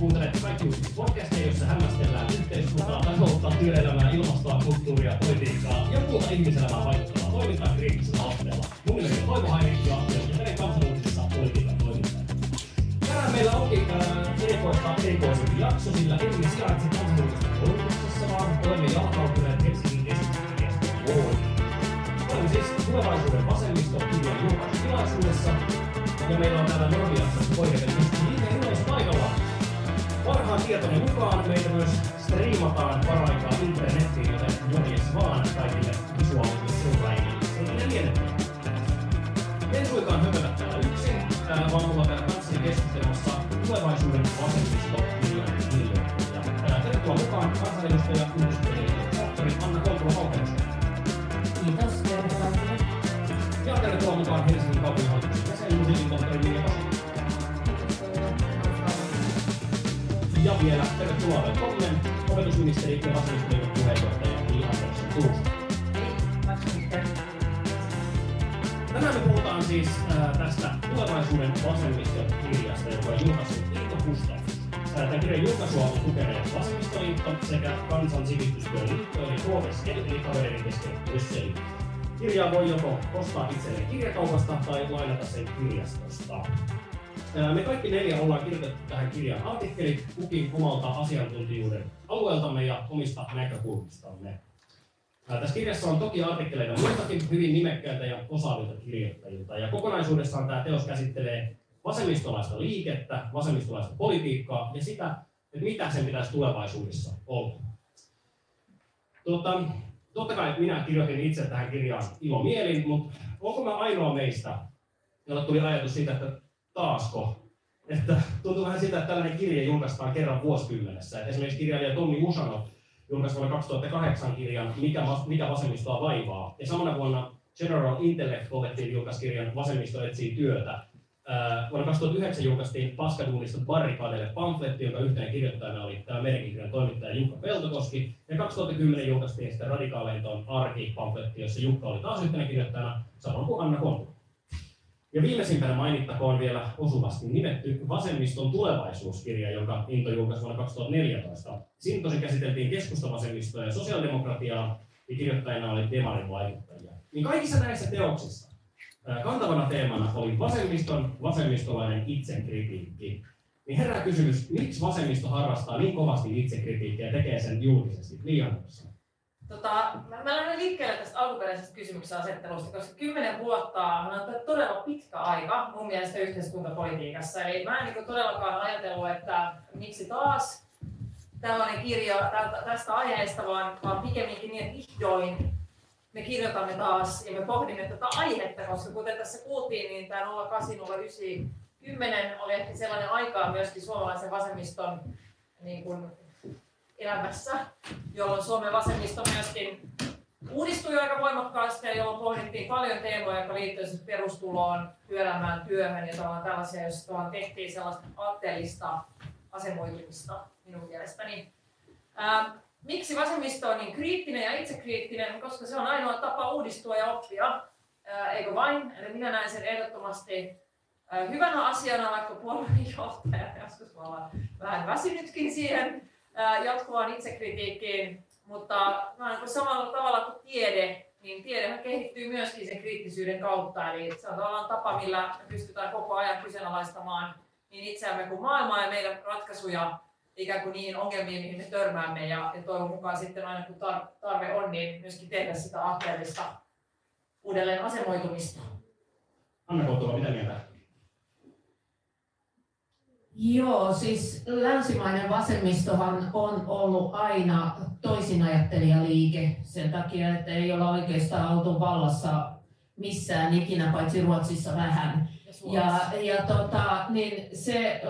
Kuuntelette kaikki uudet podcasteja, joissa hämmästellään yhteiskuntaa, taloutta, työelämää, ilmastoa, kulttuuria, politiikkaa ja muuta ihmiselämää vaikuttavaa toimintaa kriittisellä otteella. Mun nimeni on Toivo Hainikki ja työskentelen kansanuutisessa politiikan toimittajana. Tänään meillä onkin erikoista erikoisempi jakso, sillä emme sijaitse kansanuutisessa toimituksessa, vaan olemme jalkautuneet Helsingin luomiin. Olemme siis tulevaisuuden vasemmisto-kirjan julkaisutilaisuudessa ja meillä on täällä yleis paikalla. Parhaan tietoni mukaan meitä myös striimataan paraikaa internettiin, joten morjes vaan kaikille visuaalisille seuraajille. Ei lienettä. En suinkaan höpötä täällä yksin, vaan mulla täällä kanssani keskustelemassa tulevaisuuden vasemmisto. Tervetuloa mukaan kansanedustaja Yhdysvaltojen Anna Koltula Haukenes. Kiitos, tervetuloa. Ja tervetuloa mukaan Helsingin kaupunginhallituksen jäsen Jussi tohtori Vielä tervetuloa kolmen opetusministeri ja vasemmistoliiton puheenjohtaja Andersson Tuusta. Tänään me puhutaan siis äh, tästä tulevaisuuden vasemmiston-kirjasta, joka on julkaissut Liitto Gustafsson. Äh, Tämän kirjan julkaisua on tukeneet Vasemmistoliitto sekä Kansan sivistystyön liitto, eli KSL, eli kesken Brysseli. Kirjaa voi joko ostaa itselleen kirjakaupasta tai lainata sen kirjastosta. Me kaikki neljä ollaan kirjoitettu tähän kirjaan artikkelit kukin omalta asiantuntijuuden alueeltamme ja omista näkökulmistamme. Tässä kirjassa on toki artikkeleita muiltakin hyvin nimekkäiltä ja osaavilta kirjoittajilta. Ja kokonaisuudessaan tämä teos käsittelee vasemmistolaista liikettä, vasemmistolaista politiikkaa ja sitä, että mitä sen pitäisi tulevaisuudessa olla. Tuota, totta kai minä kirjoitin itse tähän kirjaan ilomielin, mutta onko mä ainoa meistä, jolla tuli ajatus siitä, että taasko. Että tuntuu vähän siltä, että tällainen kirja julkaistaan kerran vuosikymmenessä. Et esimerkiksi kirjailija Tommi Usanov julkaisi vuonna 2008 kirjan Mikä, mikä vasemmistoa vaivaa. Ja samana vuonna General Intellect Collective julkaisi kirjan Vasemmisto etsii työtä. Vuonna 2009 julkaistiin Paskaduunista barrikadeille pamfletti, jonka yhtenä kirjoittajana oli tämä meidänkin kirjan toimittaja Jukka Peltokoski. Ja 2010 julkaistiin sitten Radikaaleiton arki-pamfletti, jossa Jukka oli taas yhtenä kirjoittajana, samoin kuin Anna Kontula. Ja viimeisimpänä mainittakoon vielä osuvasti nimetty Vasemmiston tulevaisuuskirja, jonka Into julkaisi vuonna 2014. Siinä tosi käsiteltiin keskustavasemmistoa ja sosiaalidemokratiaa, ja kirjoittajana oli demarin vaikuttajia. Niin kaikissa näissä teoksissa kantavana teemana oli vasemmiston vasemmistolainen itsekritiikki. Niin herää kysymys, miksi vasemmisto harrastaa niin kovasti itsekritiikkiä ja tekee sen julkisesti liian Tota, mä, mä lähden liikkeelle tästä alkuperäisestä kysymyksen asettelusta, koska kymmenen vuotta on todella pitkä aika mun mielestä yhteiskuntapolitiikassa. Eli mä en niin todellakaan ajatellut, että miksi taas tällainen kirja tästä aiheesta, vaan, vaan pikemminkin niin, että vihdoin me kirjoitamme taas ja me pohdimme tätä aihetta, koska kuten tässä kuultiin, niin tämä 0809 10 oli ehkä sellainen aikaa myöskin suomalaisen vasemmiston niin kuin elämässä, jolloin Suomen vasemmisto myöskin uudistui aika voimakkaasti ja jolloin pohdittiin paljon teemoja, jotka liittyivät perustuloon, työelämään, työhön ja tavallaan tällaisia, joissa tavallaan tehtiin sellaista aatteellista asemoitumista minun mielestäni. Ää, miksi vasemmisto on niin kriittinen ja itsekriittinen? Koska se on ainoa tapa uudistua ja oppia, ää, eikö vain? Eli minä näen sen ehdottomasti ää, hyvänä asiana, vaikka puolueen johtaja, joskus mä olen vähän väsynytkin siihen, jatkuvaan itsekritiikkiin, mutta samalla tavalla kuin tiede, niin tiedehän kehittyy myöskin sen kriittisyyden kautta, eli se on tavallaan tapa, millä me pystytään koko ajan kyseenalaistamaan niin itseämme kuin maailmaa ja meidän ratkaisuja ikään kuin niihin ongelmiin, mihin me törmäämme, ja, ja toivon mukaan sitten aina kun tar- tarve on, niin myöskin tehdä sitä aatteellista uudelleen asemoitumista. Anna Kontula, mitä mieltä? Joo, siis länsimainen vasemmistohan on ollut aina toisinajattelijaliike sen takia, että ei olla oikeastaan oltu vallassa missään ikinä, paitsi Ruotsissa vähän. Ja. Ja, tota, niin se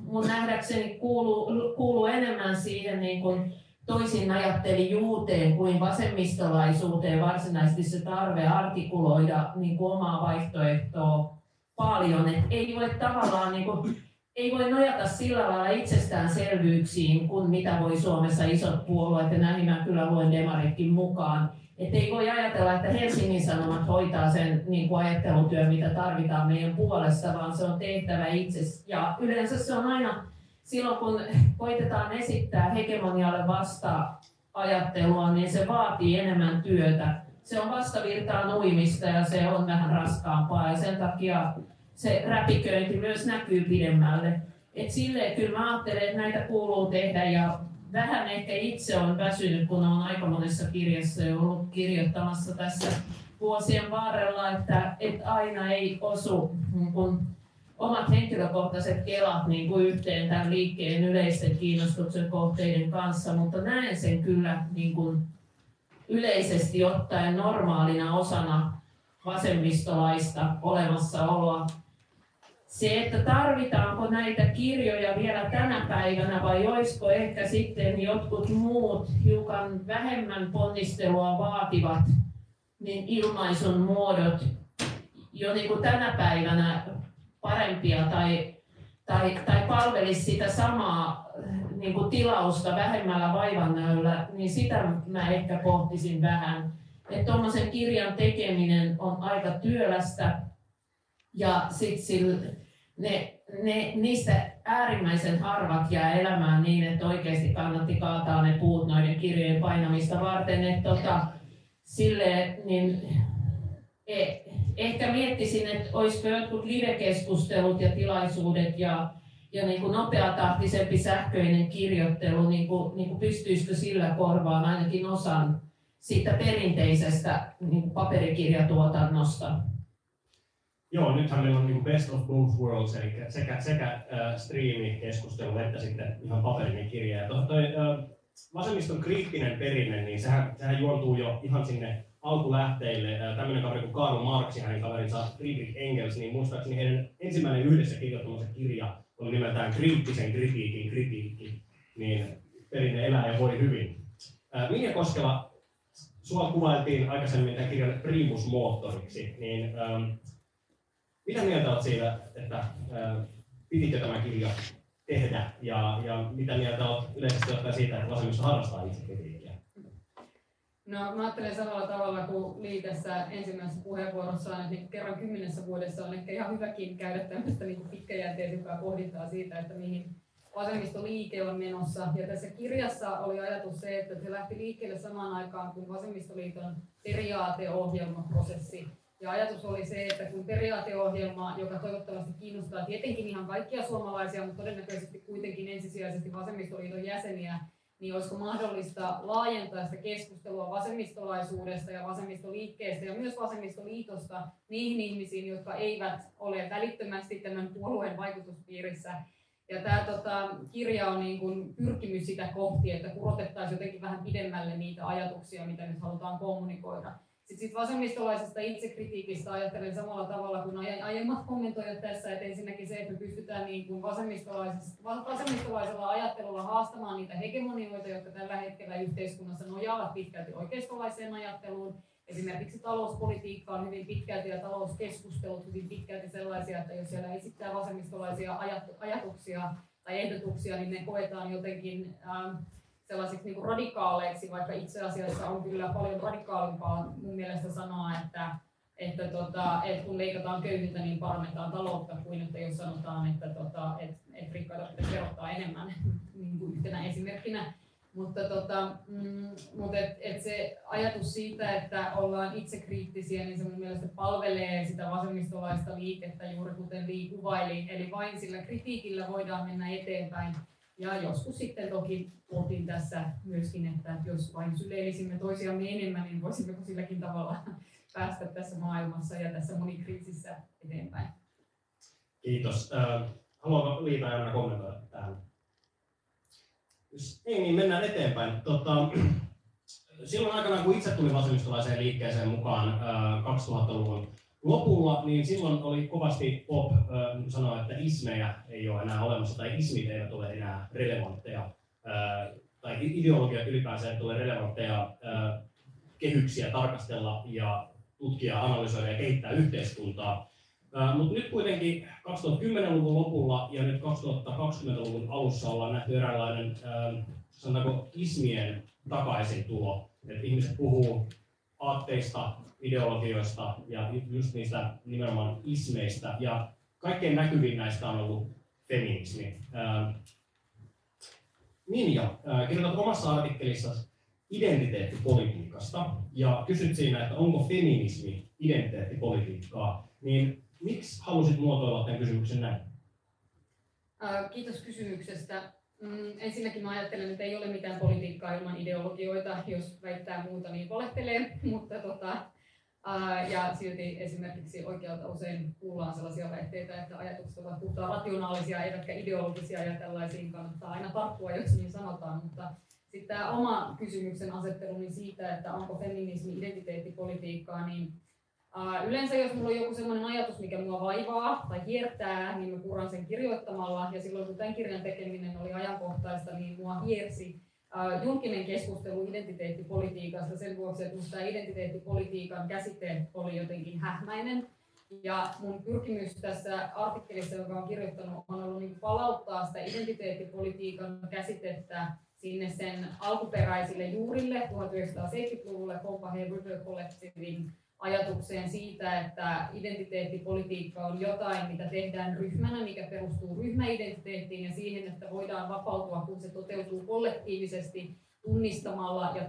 mun nähdäkseni kuuluu, kuuluu enemmän siihen niin kuin toisin ajattelijuuteen kuin vasemmistolaisuuteen varsinaisesti se tarve artikuloida niin kuin omaa vaihtoehtoa paljon. Et ei voi tavallaan niin kuin, ei voi nojata sillä lailla itsestäänselvyyksiin kuin mitä voi Suomessa isot puolueet, ja näihin mä kyllä luen demaritkin mukaan. Että ei voi ajatella, että Helsingin Sanomat hoitaa sen niin kuin ajattelutyön, mitä tarvitaan meidän puolesta, vaan se on tehtävä itse. Ja yleensä se on aina silloin kun koitetaan esittää hegemonialle vasta ajattelua, niin se vaatii enemmän työtä. Se on vastavirtaan uimista ja se on vähän raskaampaa ja sen takia se räpiköinti myös näkyy pidemmälle. Et silleen kyllä mä ajattelen, että näitä kuuluu tehdä ja vähän ehkä itse on väsynyt, kun on aika monessa kirjassa jo ollut kirjoittamassa tässä vuosien varrella, että, että aina ei osu niin kun omat henkilökohtaiset kelat niin kuin yhteen tämän liikkeen yleisten kiinnostuksen kohteiden kanssa, mutta näen sen kyllä niin kuin yleisesti ottaen normaalina osana vasemmistolaista olemassaoloa se, että tarvitaanko näitä kirjoja vielä tänä päivänä vai olisiko ehkä sitten jotkut muut hiukan vähemmän ponnistelua vaativat niin ilmaisun muodot jo niin kuin tänä päivänä parempia tai, tai, tai palvelisi sitä samaa niin kuin tilausta vähemmällä vaivannäöllä, niin sitä mä ehkä pohtisin vähän. Että tuommoisen kirjan tekeminen on aika työlästä ja sitten ne, ne, niistä äärimmäisen harvat jää elämään niin, että oikeasti kannatti kaataa ne puut noiden kirjojen painamista varten. Että tota, sille, niin, e, ehkä miettisin, että olisiko jotkut live-keskustelut ja tilaisuudet ja, ja niin kuin nopeatahtisempi sähköinen kirjoittelu, niin kuin, niin kuin pystyisikö sillä korvaan ainakin osan siitä perinteisestä niin paperikirjatuotannosta. Joo, nythän meillä on niin best of both worlds, eli sekä, sekä äh, striimikeskustelu että sitten ihan paperinen kirja. Ja toi, toi äh, vasemmiston kriittinen perinne, niin sehän, sehän juontuu jo ihan sinne alkulähteille. Äh, tämmöinen kaveri kuin Karl Marx ja hänen kaverinsa Friedrich Engels, niin muistaakseni heidän ensimmäinen yhdessä kirjoittamansa kirja oli nimeltään Kriittisen kritiikin kritiikki. Niin perinne elää ja voi hyvin. Äh, Minja Koskela, sua kuvailtiin aikaisemmin tämän kirjan primus-moottoriksi, niin ähm, mitä mieltä olet siitä, että äh, pitikö tämä kirja tehdä ja, ja mitä mieltä olet yleisesti ottaen siitä, että vasemmisto harrastaa itsekritiikkiä? No, mä ajattelen samalla tavalla kuin liitessä ensimmäisessä puheenvuorossaan, että kerran kymmenessä vuodessa on ehkä ihan hyväkin käydä tämmöistä niin pitkäjänteisempää pohdintaa siitä, että mihin vasemmistoliike on menossa. Ja tässä kirjassa oli ajatus se, että se lähti liikkeelle samaan aikaan kuin vasemmistoliiton periaateohjelmaprosessi ja ajatus oli se, että kun periaateohjelma, joka toivottavasti kiinnostaa tietenkin ihan kaikkia suomalaisia, mutta todennäköisesti kuitenkin ensisijaisesti vasemmistoliiton jäseniä, niin olisiko mahdollista laajentaa sitä keskustelua vasemmistolaisuudesta ja vasemmistoliikkeestä ja myös vasemmistoliitosta niihin ihmisiin, jotka eivät ole välittömästi tämän puolueen vaikutuspiirissä. Ja tämä tota, kirja on niin kuin pyrkimys sitä kohti, että kurotettaisiin jotenkin vähän pidemmälle niitä ajatuksia, mitä nyt halutaan kommunikoida. Sitten sit vasemmistolaisesta itsekritiikistä ajattelen samalla tavalla kuin aiemmat kommentoijat tässä, että ensinnäkin se, että me pystytään niin kuin vasemmistolaisella ajattelulla haastamaan niitä hegemonioita, jotka tällä hetkellä yhteiskunnassa nojaavat pitkälti oikeistolaiseen ajatteluun. Esimerkiksi talouspolitiikka on hyvin pitkälti ja talouskeskustelut hyvin pitkälti sellaisia, että jos siellä esittää vasemmistolaisia ajatuksia tai ehdotuksia, niin ne koetaan jotenkin ähm, sellaisiksi niin radikaaleiksi, vaikka itse asiassa on kyllä paljon radikaalimpaa mun mielestä sanoa, että, että, tota, että kun leikataan köyhiltä, niin parannetaan taloutta, kuin että jos sanotaan, että, tota, että, että rikkaita pitäisi verottaa enemmän niin kuin yhtenä esimerkkinä. Mutta tota, mm, mutta et, et se ajatus siitä, että ollaan itsekriittisiä, niin se mun mielestä palvelee sitä vasemmistolaista liikettä juuri kuten Lee kuvaili. Eli vain sillä kritiikillä voidaan mennä eteenpäin. Ja joskus sitten toki puhuttiin tässä myöskin, että jos vain syleilisimme toisiamme enemmän, niin voisimmeko silläkin tavalla päästä tässä maailmassa ja tässä monikriisissä eteenpäin. Kiitos. Haluaako Liita ja kommentoida tähän? Jos ei, niin mennään eteenpäin. Tota, silloin aikana, kun itse tulin vasemmistolaiseen liikkeeseen mukaan 2000-luvun lopulla, niin silloin oli kovasti pop äh, sanoa, että ismejä ei ole enää olemassa tai ismit eivät ole enää relevantteja äh, tai ideologiat ylipäänsä eivät ole relevantteja äh, kehyksiä tarkastella ja tutkia, analysoida ja kehittää yhteiskuntaa. Äh, Mutta nyt kuitenkin 2010-luvun lopulla ja nyt 2020-luvun alussa ollaan nähty eräänlainen, äh, sanotaanko, ismien takaisin tulo. Ihmiset puhuu aatteista, ideologioista ja just niistä nimenomaan ismeistä. Ja kaikkein näkyvin näistä on ollut feminismi. Minja, äh, kirjoitat omassa artikkelissa identiteettipolitiikasta ja kysyt siinä, että onko feminismi identiteettipolitiikkaa, niin miksi halusit muotoilla tämän kysymyksen näin? Kiitos kysymyksestä. Mm, ensinnäkin mä ajattelen, että ei ole mitään politiikkaa ilman ideologioita. Jos väittää muuta, niin valehtelee. Mutta tota, ja silti esimerkiksi oikealta usein kuullaan sellaisia väitteitä, että ajatukset ovat puhtaan rationaalisia eivätkä ideologisia ja tällaisiin kannattaa aina tarttua, jos niin sanotaan. Mutta sitten tämä oma kysymyksen asettelu niin siitä, että onko feminismi identiteettipolitiikkaa, niin Yleensä jos mulla on joku sellainen ajatus, mikä mua vaivaa tai hiertää, niin mä puran sen kirjoittamalla. Ja silloin kun tämän kirjan tekeminen oli ajankohtaista, niin mua hiersi uh, julkinen keskustelu identiteettipolitiikasta sen vuoksi, että tämä identiteettipolitiikan käsite oli jotenkin hähmäinen. Ja mun pyrkimys tässä artikkelissa, jonka olen kirjoittanut, on ollut niin palauttaa sitä identiteettipolitiikan käsitettä sinne sen alkuperäisille juurille 1970-luvulle Copenhagen River Collectivein ajatukseen siitä, että identiteettipolitiikka on jotain, mitä tehdään ryhmänä, mikä perustuu ryhmäidentiteettiin ja siihen, että voidaan vapautua, kun se toteutuu kollektiivisesti tunnistamalla ja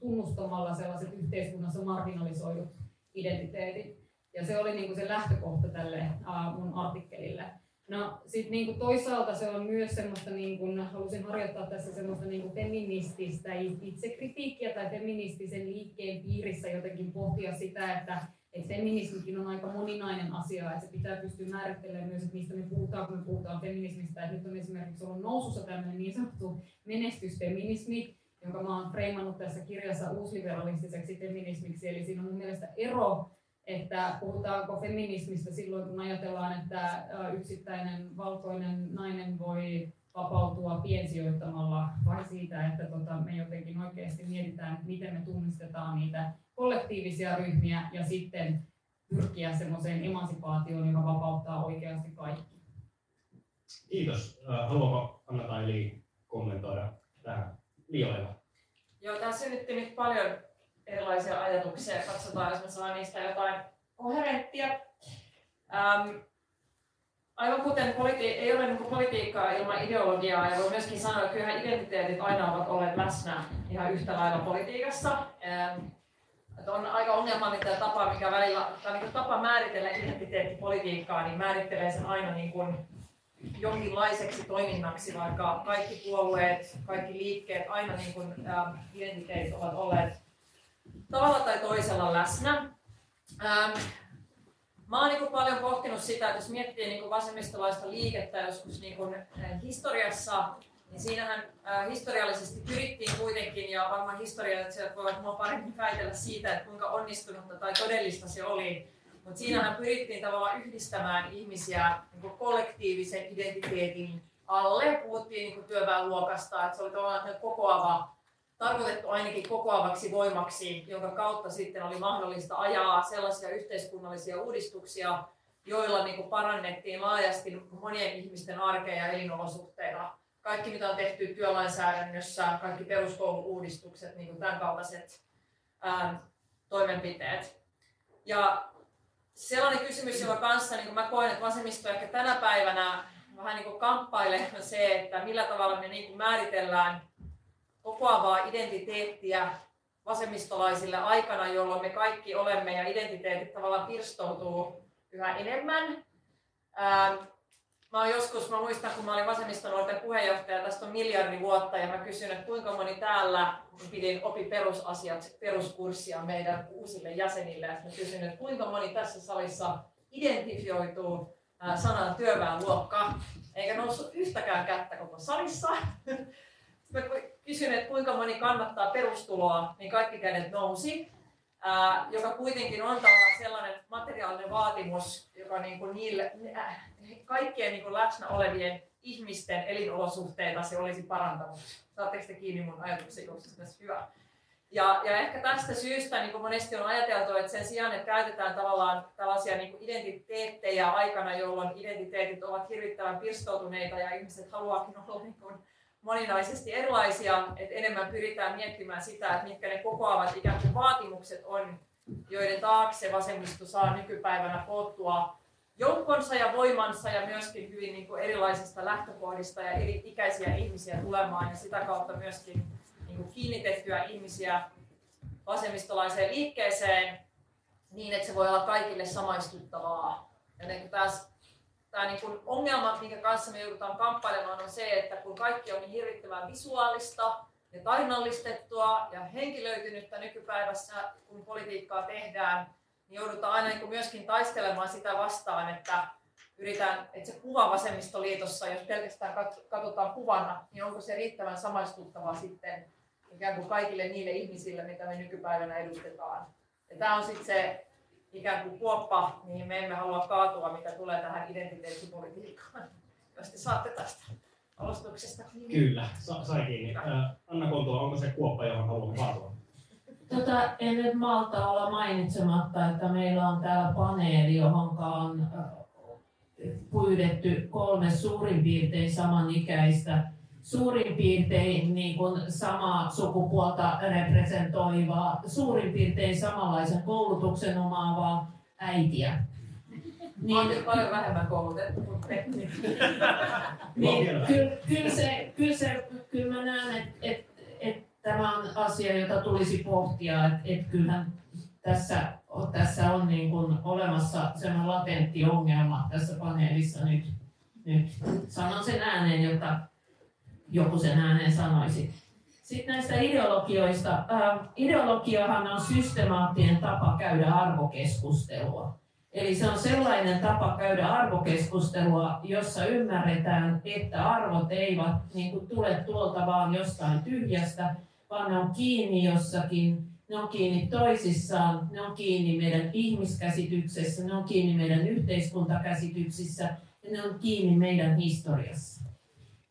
tunnustamalla sellaiset yhteiskunnassa marginalisoidut identiteetit. Ja se oli niin kuin se lähtökohta tälle mun artikkelille. No sitten niin toisaalta se on myös semmoista, niin kuin, halusin harjoittaa tässä semmoista niin kuin feminististä itsekritiikkiä tai feministisen liikkeen piirissä jotenkin pohtia sitä, että että feminismikin on aika moninainen asia, että se pitää pystyä määrittelemään myös, että mistä me puhutaan, kun me puhutaan feminismistä. Että nyt on esimerkiksi ollut nousussa tämmöinen niin sanottu menestysfeminismi, jonka mä oon freimannut tässä kirjassa uusliberalistiseksi feminismiksi. Eli siinä on mun mielestä ero että puhutaanko feminismistä silloin, kun ajatellaan, että yksittäinen valkoinen nainen voi vapautua piensijoittamalla vai siitä, että tota, me jotenkin oikeasti mietitään, miten me tunnistetaan niitä kollektiivisia ryhmiä ja sitten pyrkiä semmoiseen emansipaatioon, joka vapauttaa oikeasti kaikki. Kiitos. Haluaako Anna Eli kommentoida tähän? Liioilla. Joo, tämä synnytti nyt paljon erilaisia ajatuksia ja katsotaan, jos me saa niistä jotain koherenttia. Ähm, aivan kuten politi- ei ole niin politiikkaa ilman ideologiaa, ja voi myöskin sanoa, että kyllähän identiteetit aina ovat olleet läsnä ihan yhtä lailla politiikassa. Ähm, että on aika ongelmallinen tapa, mikä välillä, tai niin tapa määritellä identiteettipolitiikkaa, niin määrittelee sen aina niin kuin jonkinlaiseksi toiminnaksi, vaikka kaikki puolueet, kaikki liikkeet, aina niin kuin, ähm, identiteetit ovat olleet tavalla tai toisella läsnä. Ähm, mä oon niin paljon pohtinut sitä, että jos miettii niin vasemmistolaista liikettä joskus niin kuin, äh, historiassa, niin siinähän äh, historiallisesti pyrittiin kuitenkin, ja varmaan historialliset voivat mua paremmin väitellä siitä, että kuinka onnistunutta tai todellista se oli, mutta siinähän pyrittiin tavallaan yhdistämään ihmisiä niin kollektiivisen identiteetin alle. Puhuttiin niin työväenluokasta, että se oli tavallaan kokoava tarkoitettu ainakin kokoavaksi voimaksi, jonka kautta sitten oli mahdollista ajaa sellaisia yhteiskunnallisia uudistuksia, joilla niin kuin parannettiin laajasti monien ihmisten arkea ja elinolosuhteita. Kaikki, mitä on tehty työlainsäädännössä, kaikki peruskoulu-uudistukset, niin kuin tämän kaltaiset ää, toimenpiteet. Ja sellainen kysymys, jonka kanssa niin mä koen, että vasemmisto ehkä tänä päivänä vähän niin kuin kamppailee, on se, että millä tavalla me niin kuin määritellään kokoavaa identiteettiä vasemmistolaisille aikana, jolloin me kaikki olemme ja identiteetit tavallaan pirstoutuu yhä enemmän. Ähm, mä oon joskus, mä muistan kun mä olin vasemmistonuorten puheenjohtaja, tästä on miljardi vuotta, ja mä kysyn, että kuinka moni täällä, pidin opi perusasiat, peruskurssia meidän uusille jäsenille, ja mä kysyn, että kuinka moni tässä salissa identifioituu äh, sanan työväenluokka, eikä noussut yhtäkään kättä koko salissa. mä kysyin, että kuinka moni kannattaa perustuloa, niin kaikki kädet nousi. Ää, joka kuitenkin on tavallaan sellainen materiaalinen vaatimus, joka niin niille, äh, kaikkien niin kuin läsnä olevien ihmisten elinolosuhteita se olisi parantanut. Saatteko te kiinni mun ajatuksen, koska se hyvä. Ja, ja ehkä tästä syystä niin kuin monesti on ajateltu, että sen sijaan, että käytetään tavallaan tällaisia niin kuin identiteettejä aikana, jolloin identiteetit ovat hirvittävän pirstoutuneita ja ihmiset haluaakin olla niin kuin moninaisesti erilaisia, että enemmän pyritään miettimään sitä, että mitkä ne kokoavat ikään kuin vaatimukset on, joiden taakse vasemmisto saa nykypäivänä koottua joukkonsa ja voimansa ja myöskin hyvin niin kuin erilaisista lähtökohdista ja eri ikäisiä ihmisiä tulemaan ja sitä kautta myöskin niin kuin kiinnitettyä ihmisiä vasemmistolaiseen liikkeeseen niin, että se voi olla kaikille samaistuttavaa. Ja niin taas tämä niin kuin ongelma, minkä kanssa me joudutaan kamppailemaan, on se, että kun kaikki on niin hirvittävän visuaalista ja tarinallistettua ja henkilöitynyttä nykypäivässä, kun politiikkaa tehdään, niin joudutaan aina niin kuin myöskin taistelemaan sitä vastaan, että yritän, että se kuva vasemmistoliitossa, jos pelkästään katsotaan kuvana, niin onko se riittävän samaistuttava sitten ikään kuin kaikille niille ihmisille, mitä me nykypäivänä edustetaan. Ja tämä on sitten se ikään kuin kuoppa, mihin me emme halua kaatua, mitä tulee tähän identiteettipolitiikkaan. Jos te saatte tästä alustuksesta. Kyllä, sa- sai kiinni. Anna Kontula, onko se kuoppa, johon haluamme kaatua? Tota, en nyt malta olla mainitsematta, että meillä on täällä paneeli, johon on pyydetty kolme suurin piirtein samanikäistä suurin piirtein niin kuin samaa sukupuolta representoivaa, suurin piirtein samanlaisen koulutuksen omaavaa äitiä. Niin, paljon vähemmän koulutettu kuin niin, kyllä, kyllä, se, kyllä, se, kyllä mä näen, että et, et tämä on asia, jota tulisi pohtia, että et kyllähän tässä, tässä on niin kuin olemassa sellainen latentti ongelma tässä paneelissa nyt. nyt. Sanon sen ääneen, jotta joku sen ääneen sanoisi. Sitten näistä ideologioista. Ää, ideologiahan on systemaattinen tapa käydä arvokeskustelua. Eli se on sellainen tapa käydä arvokeskustelua, jossa ymmärretään, että arvot eivät niin kuin, tule tuolta vaan jostain tyhjästä, vaan ne on kiinni jossakin, ne on kiinni toisissaan, ne on kiinni meidän ihmiskäsityksessä, ne on kiinni meidän yhteiskuntakäsityksissä ja ne on kiinni meidän historiassa.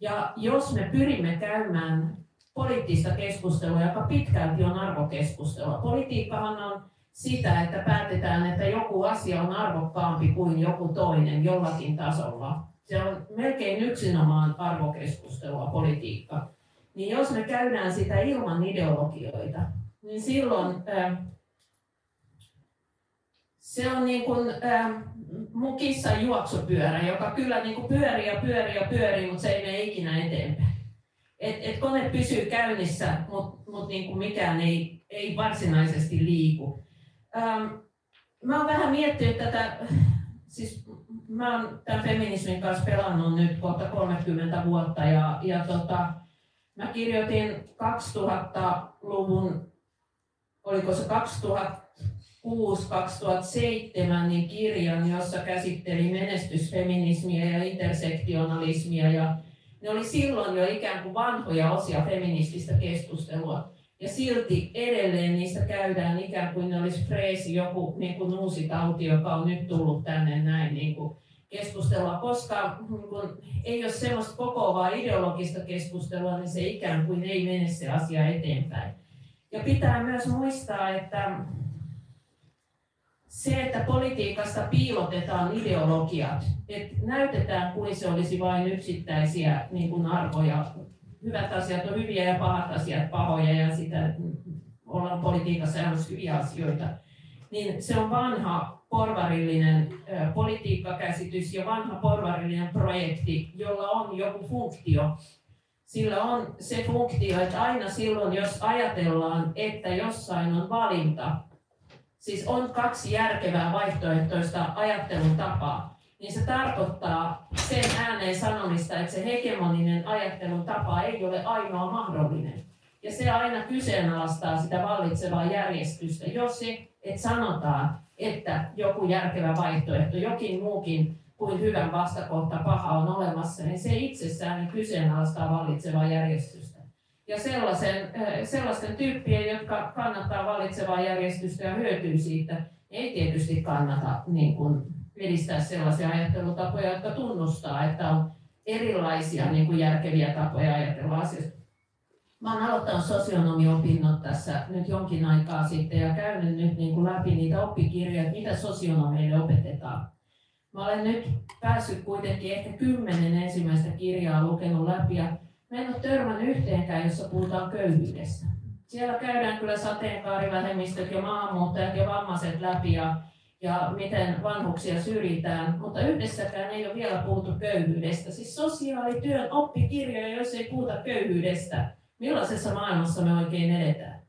Ja jos me pyrimme käymään poliittista keskustelua, joka pitkälti on arvokeskustelua. Politiikkahan on sitä, että päätetään, että joku asia on arvokkaampi kuin joku toinen jollakin tasolla. Se on melkein yksinomaan arvokeskustelua, politiikka. Niin jos me käydään sitä ilman ideologioita, niin silloin äh, se on niin kuin, äh, mun kissan juoksupyörä, joka kyllä niin kuin pyörii ja pyörii ja pyörii, mutta se ei mene ikinä eteenpäin. Et, et kone pysyy käynnissä, mutta mut niin kuin mikään ei, ei varsinaisesti liiku. Ähm, mä oon vähän miettinyt tätä, siis mä oon tämän feminismin kanssa pelannut nyt kohta 30 vuotta ja, ja tota, mä kirjoitin 2000-luvun, oliko se 2000 2007 niin kirjan, jossa käsitteli menestysfeminismiä ja intersektionalismia. Ja ne oli silloin jo ikään kuin vanhoja osia feminististä keskustelua. Ja silti edelleen niistä käydään ikään kuin ne olisi freesi, joku niin kuin uusi tauti, joka on nyt tullut tänne näin niin kuin keskustelua, koska niin kun ei ole sellaista kokoavaa ideologista keskustelua, niin se ikään kuin ei mene se asia eteenpäin. Ja pitää myös muistaa, että se, että politiikasta piilotetaan ideologiat, että näytetään kuin se olisi vain yksittäisiä niin kuin arvoja. Hyvät asiat on hyviä ja pahat asiat pahoja ja sitä ollaan politiikassa ja hyviä asioita. Niin se on vanha porvarillinen politiikkakäsitys ja vanha porvarillinen projekti, jolla on joku funktio. Sillä on se funktio, että aina silloin, jos ajatellaan, että jossain on valinta, siis on kaksi järkevää vaihtoehtoista ajattelun tapaa, niin se tarkoittaa sen ääneen sanomista, että se hegemoninen ajattelun tapa ei ole ainoa mahdollinen. Ja se aina kyseenalaistaa sitä vallitsevaa järjestystä, jos se, että sanotaan, että joku järkevä vaihtoehto, jokin muukin kuin hyvän vastakohta paha on olemassa, niin se itsessään kyseenalaistaa vallitsevaa järjestystä. Ja sellaisen, eh, sellaisten tyyppien, jotka kannattaa valitsevaa järjestystä ja hyötyy siitä, ei tietysti kannata niin kuin edistää sellaisia ajattelutapoja, jotka tunnustaa, että on erilaisia niin kuin järkeviä tapoja ajatella asioista. Mä olen aloittanut sosionomiopinnot tässä nyt jonkin aikaa sitten ja käynyt nyt niin kuin läpi niitä oppikirjoja, mitä sosionomeille opetetaan. Mä olen nyt päässyt kuitenkin ehkä kymmenen ensimmäistä kirjaa lukenut läpi ja Mä en ole törmännyt yhteenkään, jossa puhutaan köyhyydestä. Siellä käydään kyllä sateenkaarivähemmistöt ja maahanmuuttajat ja vammaiset läpi ja, ja miten vanhuksia syrjitään, mutta yhdessäkään ei ole vielä puhuttu köyhyydestä. Siis sosiaalityön oppikirjoja, jos ei puhuta köyhyydestä, millaisessa maailmassa me oikein edetään.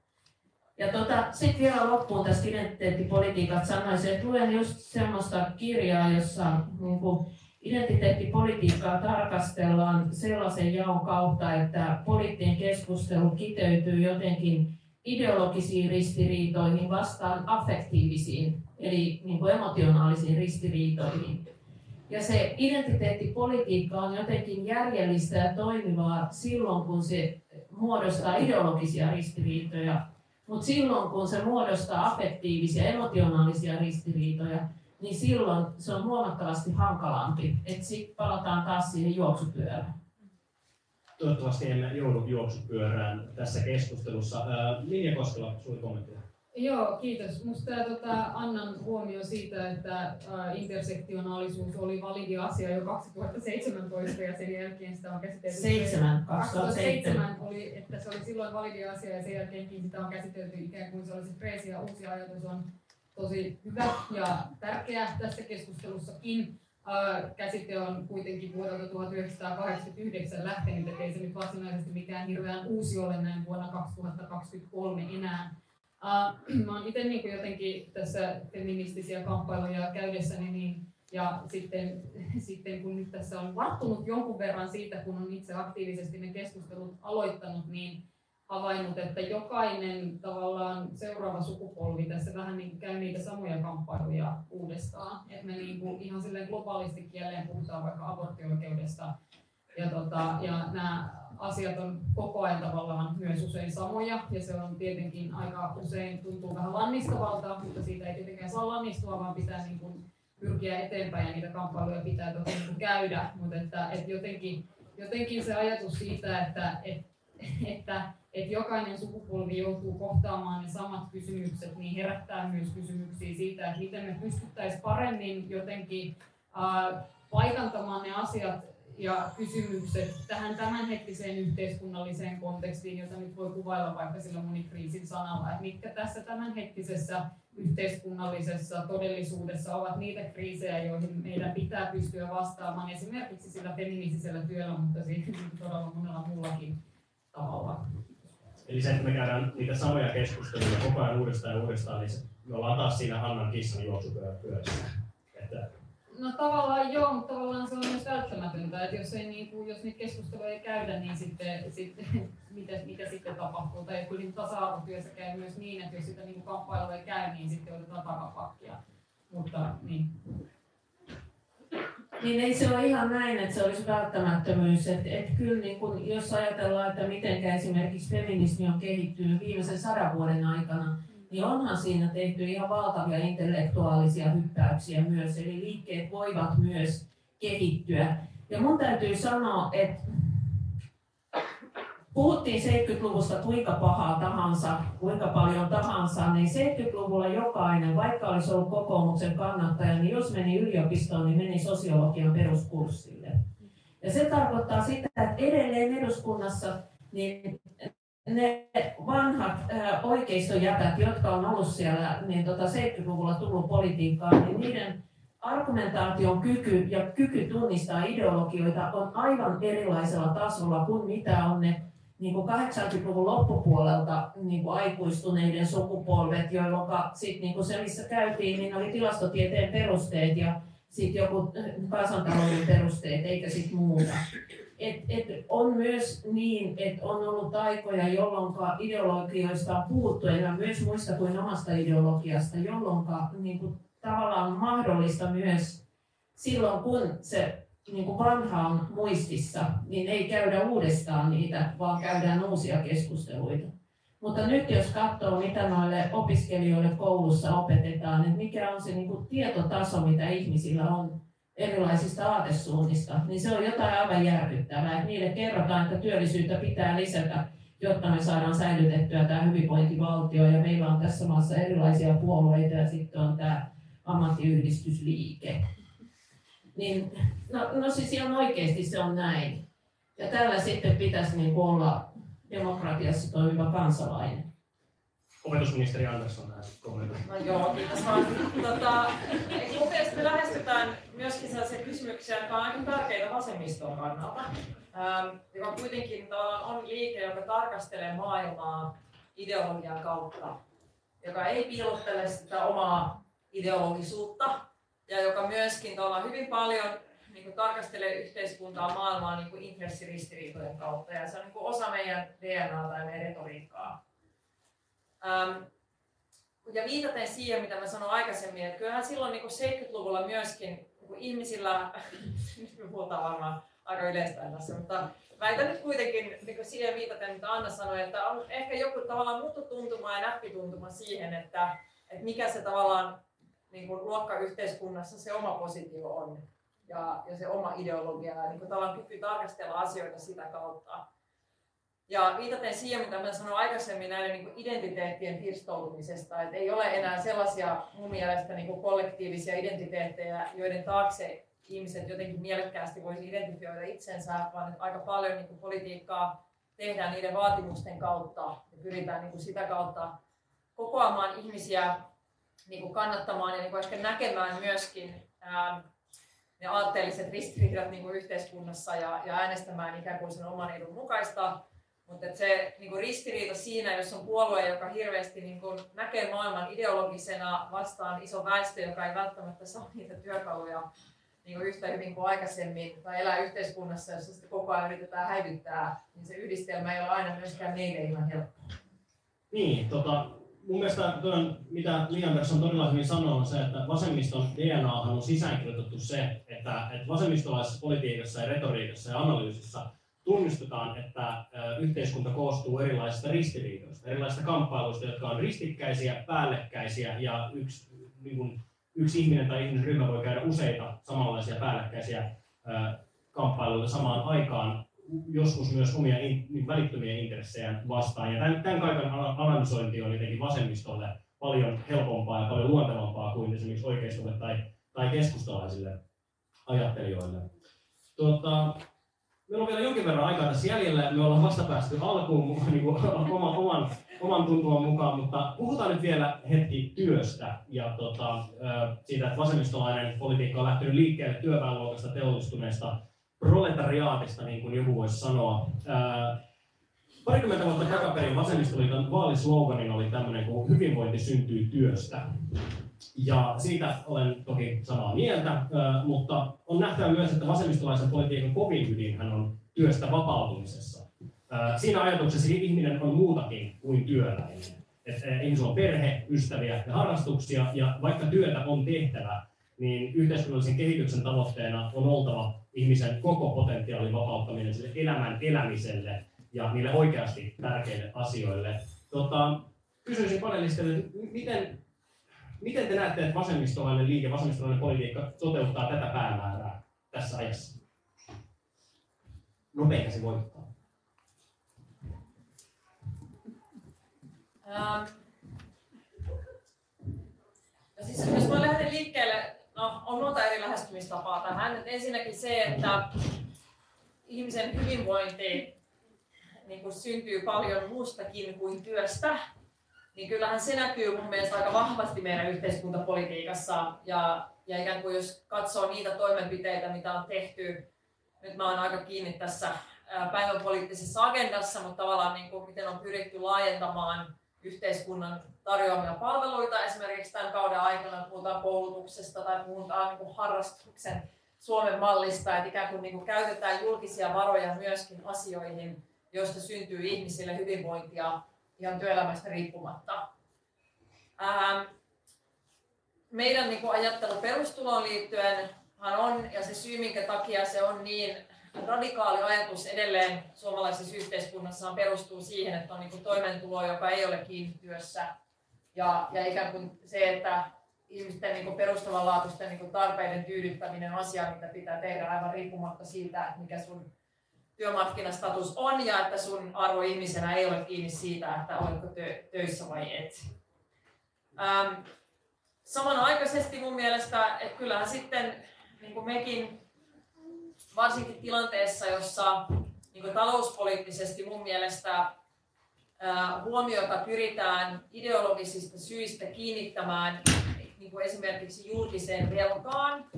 Ja tota, sitten vielä loppuun tästä identiteettipolitiikat sanoisin, että luen just semmoista kirjaa, jossa niin kuin, identiteettipolitiikkaa tarkastellaan sellaisen jaon kautta, että poliittinen keskustelu kiteytyy jotenkin ideologisiin ristiriitoihin vastaan affektiivisiin, eli niin kuin emotionaalisiin ristiriitoihin. Ja se identiteettipolitiikka on jotenkin järjellistä ja toimivaa silloin, kun se muodostaa ideologisia ristiriitoja, mutta silloin, kun se muodostaa affektiivisia, emotionaalisia ristiriitoja, niin silloin se on huomattavasti hankalampi. Että sitten palataan taas siihen juoksupyörään. Toivottavasti emme joudu juoksupyörään tässä keskustelussa. Minja Koskela, suuri kommentti. Joo, kiitos. Minusta tämä tota, Annan huomio siitä, että ä, intersektionaalisuus oli validi asia jo 2017 ja sen jälkeen sitä on käsitelty. 7, 2007 oli, että se oli silloin validi asia ja sen jälkeenkin sitä on käsitelty ikään kuin se olisi freesi ja uusi ajatus on tosi hyvä ja tärkeä tässä keskustelussakin. Käsite on kuitenkin vuodelta 1989 lähtenyt, ettei se nyt varsinaisesti mikään hirveän uusi ole näin vuonna 2023 enää. Mä oon itse niin jotenkin tässä feministisiä kamppailuja käydessäni niin, ja sitten, sitten kun nyt tässä on varttunut jonkun verran siitä, kun on itse aktiivisesti ne keskustelut aloittanut, niin havainnut, että jokainen tavallaan seuraava sukupolvi tässä vähän niin käy niitä samoja kamppailuja uudestaan. Että me niin kuin ihan silleen globaalisti jälleen puhutaan vaikka aborttioikeudesta. Ja, tota, ja nämä asiat on koko ajan tavallaan myös usein samoja, ja se on tietenkin aika usein tuntuu vähän lannistavalta, mutta siitä ei tietenkään saa lannistua, vaan pitää niin kuin pyrkiä eteenpäin ja niitä kamppailuja pitää toki niin käydä, mutta että, että jotenkin, jotenkin se ajatus siitä, että, että, että että jokainen sukupolvi joutuu kohtaamaan ne samat kysymykset, niin herättää myös kysymyksiä siitä, että miten me pystyttäisiin paremmin jotenkin paikantamaan ne asiat ja kysymykset tähän tämänhetkiseen yhteiskunnalliseen kontekstiin, jota nyt voi kuvailla vaikka sillä monikriisin sanalla, että mitkä tässä tämänhetkisessä yhteiskunnallisessa todellisuudessa ovat niitä kriisejä, joihin meidän pitää pystyä vastaamaan esimerkiksi sillä feministisellä työllä, mutta siitä todella monella muullakin tavalla. Eli se, että me käydään niitä samoja keskusteluja koko ajan uudestaan ja uudestaan, niin me ollaan taas siinä Hannan kissan juoksupyörässä. Että... No tavallaan joo, mutta tavallaan se on myös välttämätöntä, että jos, ei, niin kuin, jos niitä keskusteluja ei käydä, niin sitten, sitten mitä, mitä sitten tapahtuu. Tai kyllä niin tasa-arvotyössä käy myös niin, että jos sitä niin kamppailua ei käy, niin sitten otetaan takapakkia. Mutta niin. Niin ei se ole ihan näin, että se olisi välttämättömyys. Että et kyllä niin kun, jos ajatellaan, että miten esimerkiksi feminismi on kehittynyt viimeisen sadan vuoden aikana, niin onhan siinä tehty ihan valtavia intellektuaalisia hyppäyksiä myös. Eli liikkeet voivat myös kehittyä. Ja mun täytyy sanoa, että puhuttiin 70-luvusta kuinka pahaa tahansa, kuinka paljon tahansa, niin 70-luvulla jokainen, vaikka olisi ollut kokoomuksen kannattaja, niin jos meni yliopistoon, niin meni sosiologian peruskurssille. Ja se tarkoittaa sitä, että edelleen eduskunnassa niin ne vanhat äh, oikeistojätät, jotka on ollut siellä niin tota 70-luvulla tullut politiikkaan, niin niiden argumentaation kyky ja kyky tunnistaa ideologioita on aivan erilaisella tasolla kuin mitä on ne niin kuin 80-luvun loppupuolelta niin kuin aikuistuneiden sukupolvet, jolloin sit, niin kuin se, missä käytiin, niin oli tilastotieteen perusteet ja sitten joku kansantalouden perusteet, eikä sitten muuta. Et, et on myös niin, että on ollut aikoja, jolloin ideologioista on puhuttu, ja myös muista kuin omasta ideologiasta, jolloin niin kuin, tavallaan on mahdollista myös silloin, kun se niin kuin vanha on muistissa, niin ei käydä uudestaan niitä, vaan käydään uusia keskusteluita. Mutta nyt jos katsoo, mitä noille opiskelijoille koulussa opetetaan, että mikä on se niin kuin tietotaso, mitä ihmisillä on erilaisista aatesuunnista, niin se on jotain aivan järkyttävää. Että niille kerrotaan, että työllisyyttä pitää lisätä, jotta me saadaan säilytettyä tämä hyvinvointivaltio. Ja meillä on tässä maassa erilaisia puolueita ja sitten on tämä ammattiyhdistysliike. Niin, no, no siis ihan oikeasti se on näin. Ja tällä sitten pitäisi niin olla demokratiassa toimiva kansalainen. Opetusministeri Andersson tähän kommentoi. No joo, kiitos vaan. Tota, mun mielestä me lähestytään myöskin sellaisia kysymyksiä, jotka on aika tärkeitä vasemmiston kannalta. Ähm, joka kuitenkin on liike, joka tarkastelee maailmaa ideologian kautta, joka ei piilottele sitä omaa ideologisuutta ja joka myöskin hyvin paljon niin kuin tarkastelee yhteiskuntaa, maailmaa niin kuin intressiristiriitojen kautta ja se on niin kuin osa meidän DNAta ja meidän retoriikkaa. Ähm, ja viitaten siihen, mitä mä sanoin aikaisemmin, että kyllähän silloin niin 70-luvulla myöskin niin ihmisillä, nyt me puhutaan varmaan aika yleistä tässä, mutta väitän nyt kuitenkin niin siihen viitaten, mitä Anna sanoi, että on ehkä joku tavallaan muuttutuntuma ja näppituntuma siihen, että, että mikä se tavallaan niin kuin luokkayhteiskunnassa se oma positio on ja, ja se oma ideologia ja niin tavallaan kyky tarkastella asioita sitä kautta. Ja viitaten siihen, mitä mä sanoin aikaisemmin näiden niin kuin identiteettien pirstoutumisesta, että ei ole enää sellaisia mun mielestä niin kuin kollektiivisia identiteettejä, joiden taakse ihmiset jotenkin mielekkäästi voisi identifioida itsensä, vaan että aika paljon niin kuin politiikkaa tehdään niiden vaatimusten kautta ja pyritään niin kuin sitä kautta kokoamaan ihmisiä niin kuin kannattamaan ja niin kuin ehkä näkemään myöskin ää, ne aatteelliset ristiriidat niin kuin yhteiskunnassa ja, ja äänestämään ikään kuin sen oman edun mukaista. Mutta se niin kuin ristiriita siinä, jos on puolue, joka hirveästi niin kuin näkee maailman ideologisena vastaan iso väestö, joka ei välttämättä saa niitä työkaluja niin kuin yhtä hyvin kuin aikaisemmin, tai elää yhteiskunnassa, jossa sitä koko ajan yritetään häivyttää, niin se yhdistelmä ei ole aina myöskään meille ihan helppo. Niin, tota, mun mielestä tuon, mitä Lianbergson todella hyvin sanoo, on se, että vasemmiston DNAhan on sisäänkirjoitettu se, että, että vasemmistolaisessa politiikassa ja retoriikassa ja analyysissä tunnistetaan, että yhteiskunta koostuu erilaisista ristiriidoista, erilaisista kamppailuista, jotka on ristikkäisiä, päällekkäisiä ja yksi, niin kuin, yksi ihminen tai ihmisryhmä voi käydä useita samanlaisia päällekkäisiä kamppailuita samaan aikaan joskus myös omia in, niin välittömiä intressejä vastaan. Ja tämän, tämän kaiken analysointi on jotenkin vasemmistolle paljon helpompaa ja paljon luontevampaa kuin esimerkiksi oikeistolle tai, tai keskustalaisille ajattelijoille. Tuota, meillä on vielä jonkin verran aikaa tässä jäljellä. Me ollaan vasta päästy alkuun niin kuin, oman, oman, oman tuntuman mukaan, mutta puhutaan nyt vielä hetki työstä ja tota, siitä, että vasemmistolainen politiikka on lähtenyt liikkeelle työväenluokasta teollistuneesta proletariaatista, niin kuin joku voisi sanoa. parikymmentä vuotta takaperin vasemmistoliiton vaalisloganin oli tämmöinen kuin hyvinvointi syntyy työstä. Ja siitä olen toki samaa mieltä, mutta on nähtävä myös, että vasemmistolaisen politiikan kovin ydinhän on työstä vapautumisessa. Siinä ajatuksessa ihminen on muutakin kuin työläinen. Että ihmisellä on perhe, ystäviä ja harrastuksia, ja vaikka työtä on tehtävä, niin yhteiskunnallisen kehityksen tavoitteena on oltava ihmisen koko potentiaalin vapauttaminen sille elämän elämiselle ja niille oikeasti tärkeille asioille. Tota, kysyisin panelistille, miten, miten te näette, että vasemmistolainen liike, vasemmistolainen politiikka toteuttaa tätä päämäärää tässä ajassa? Nopein se voittaa. Ähm. No siis jos mä lähden liikkeelle No, on monta eri lähestymistapaa tähän. Ensinnäkin se, että ihmisen hyvinvointi niin kuin syntyy paljon muustakin kuin työstä, niin kyllähän se näkyy mun mielestä aika vahvasti meidän yhteiskuntapolitiikassa. Ja, ja ikään kuin jos katsoo niitä toimenpiteitä, mitä on tehty, nyt mä oon aika kiinni tässä päivän poliittisessa agendassa, mutta tavallaan niin kuin, miten on pyritty laajentamaan yhteiskunnan tarjoamia palveluita. Esimerkiksi tämän kauden aikana puhutaan koulutuksesta tai puhutaan niin harrastuksen Suomen mallista, että ikään kuin, niin kuin käytetään julkisia varoja myöskin asioihin, joista syntyy ihmisille hyvinvointia ihan työelämästä riippumatta. Ähm, meidän niin kuin ajattelu perustuloon liittyen on, ja se syy, minkä takia se on niin radikaali ajatus edelleen suomalaisessa yhteiskunnassa perustuu siihen, että on niin toimeentulo, joka ei ole kiinni työssä. Ja, ja ikään kuin se, että ihmisten niin perustavanlaatuisten niin tarpeiden tyydyttäminen on asia, mitä pitää tehdä aivan riippumatta siitä, että mikä sun työmarkkinastatus on ja että sun arvo ihmisenä ei ole kiinni siitä, että oletko tö- töissä vai et. Ähm, samanaikaisesti mun mielestä, että kyllähän sitten niin kuin mekin varsinkin tilanteessa, jossa niin talouspoliittisesti mun mielestä huomiota pyritään ideologisista syistä kiinnittämään niin kuin esimerkiksi julkiseen velkaan,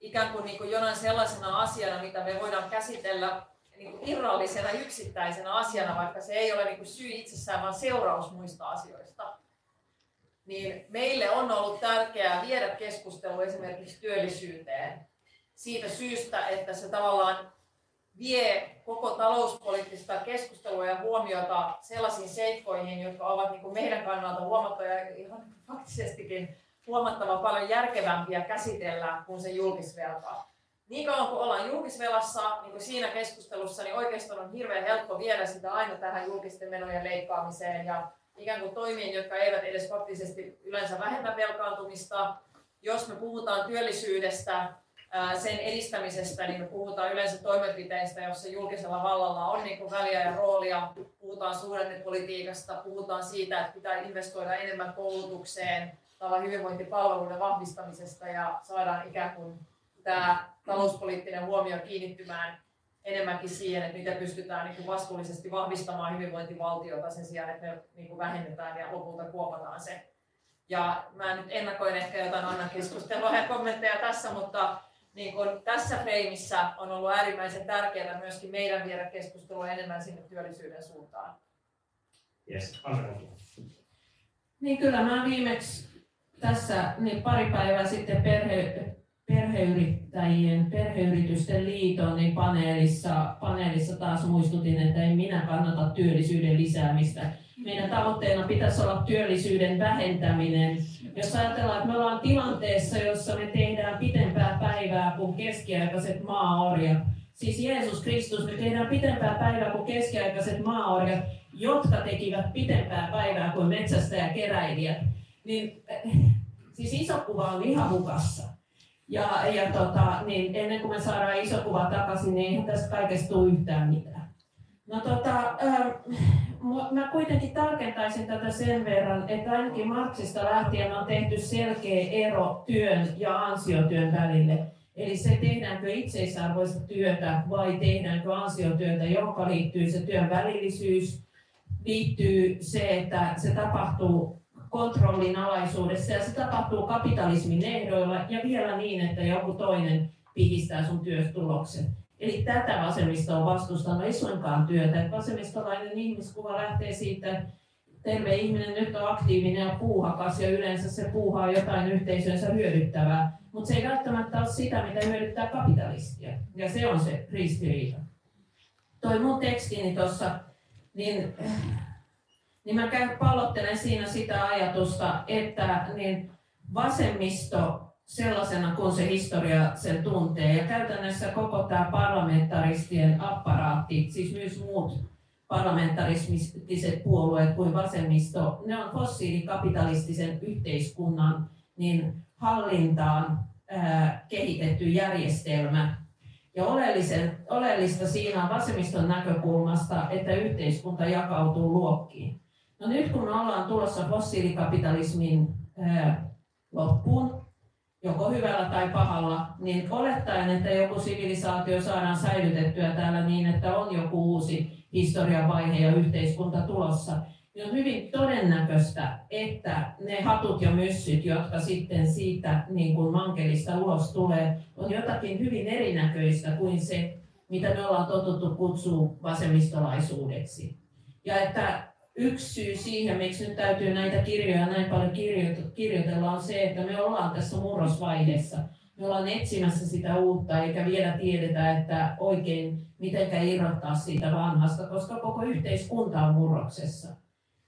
ikään kuin, niin kuin jonain sellaisena asiana, mitä me voidaan käsitellä niin kuin irrallisena yksittäisenä asiana, vaikka se ei ole niin kuin syy itsessään, vaan seuraus muista asioista. Niin meille on ollut tärkeää viedä keskustelu esimerkiksi työllisyyteen siitä syystä, että se tavallaan vie koko talouspoliittista keskustelua ja huomiota sellaisiin seikkoihin, jotka ovat niin kuin meidän kannalta huomattavia ihan faktisestikin huomattavan paljon järkevämpiä käsitellä kuin se julkisvelka. Niin kauan kuin ollaan julkisvelassa, niin kuin siinä keskustelussa, niin oikeastaan on hirveän helppo viedä sitä aina tähän julkisten menojen leikkaamiseen ja ikään kuin toimiin, jotka eivät edes faktisesti yleensä vähemmän velkaantumista. Jos me puhutaan työllisyydestä, sen edistämisestä, niin me puhutaan yleensä toimenpiteistä, joissa julkisella vallalla on niin väliä ja roolia. Puhutaan suhdannepolitiikasta, puhutaan siitä, että pitää investoida enemmän koulutukseen, tai hyvinvointipalveluiden vahvistamisesta ja saadaan ikään kuin tämä talouspoliittinen huomio kiinnittymään enemmänkin siihen, että miten pystytään niin vastuullisesti vahvistamaan hyvinvointivaltiota sen sijaan, että me niin vähennetään ja lopulta kuopataan se. Ja mä nyt ennakoin ehkä jotain annan keskustelua ja kommentteja tässä, mutta niin kun tässä freimissä on ollut äärimmäisen tärkeää myöskin meidän viedä keskustelua enemmän sinne työllisyyden suuntaan. Yes, Niin kyllä mä viimeksi tässä niin pari päivää sitten perhe, perheyrittäjien, perheyritysten liiton niin paneelissa, paneelissa taas muistutin, että en minä kannata työllisyyden lisäämistä. Meidän tavoitteena pitäisi olla työllisyyden vähentäminen. Jos ajatellaan, että me ollaan tilanteessa, jossa me tehdään pitempää päivää kuin keskiaikaiset maaorjat, siis Jeesus Kristus, me tehdään pitempää päivää kuin keskiaikaiset maaorjat, jotka tekivät pitempää päivää kuin metsästäjäkeräilijät, niin siis iso kuva on ihan hukassa. Ja, ja tota, niin ennen kuin me saadaan iso kuva takaisin, niin eihän tästä kaikesta tule yhtään mitään. No tota, mä kuitenkin tarkentaisin tätä sen verran, että ainakin Marksista lähtien on tehty selkeä ero työn ja ansiotyön välille. Eli se tehdäänkö itseisarvoista työtä vai tehdäänkö ansiotyötä, johon liittyy se työn välillisyys, liittyy se, että se tapahtuu kontrollin alaisuudessa ja se tapahtuu kapitalismin ehdoilla ja vielä niin, että joku toinen pihistää sun työstulokset. Eli tätä vasemmisto on vastustanut, ei suinkaan työtä. Vasemmistolainen ihmiskuva lähtee siitä, että terve ihminen nyt on aktiivinen ja puuhakas ja yleensä se puuhaa jotain yhteisönsä hyödyttävää, mutta se ei välttämättä ole sitä, mitä hyödyttää kapitalistia. Ja se on se ristiriita. Toi mun tekstini tuossa, niin niin mä pallottelen siinä sitä ajatusta, että niin vasemmisto sellaisena kuin se historia sen tuntee ja käytännössä koko tämä parlamentaristien apparaatti, siis myös muut parlamentarismiset puolueet kuin vasemmisto, ne on fossiilikapitalistisen yhteiskunnan niin hallintaan ää, kehitetty järjestelmä. Ja oleellisen, oleellista siinä on vasemmiston näkökulmasta, että yhteiskunta jakautuu luokkiin. No nyt kun ollaan tulossa fossiilikapitalismin ää, loppuun, joko hyvällä tai pahalla, niin olettaen, että joku sivilisaatio saadaan säilytettyä täällä niin, että on joku uusi historian vaihe ja yhteiskunta tulossa, niin on hyvin todennäköistä, että ne hatut ja myssyt, jotka sitten siitä niin kuin mankelista ulos tulee, on jotakin hyvin erinäköistä kuin se, mitä me ollaan totuttu kutsua vasemmistolaisuudeksi. Ja että yksi syy siihen, miksi nyt täytyy näitä kirjoja näin paljon kirjoitella, on se, että me ollaan tässä murrosvaiheessa. Me ollaan etsimässä sitä uutta, eikä vielä tiedetä, että oikein miten irrottaa siitä vanhasta, koska koko yhteiskunta on murroksessa.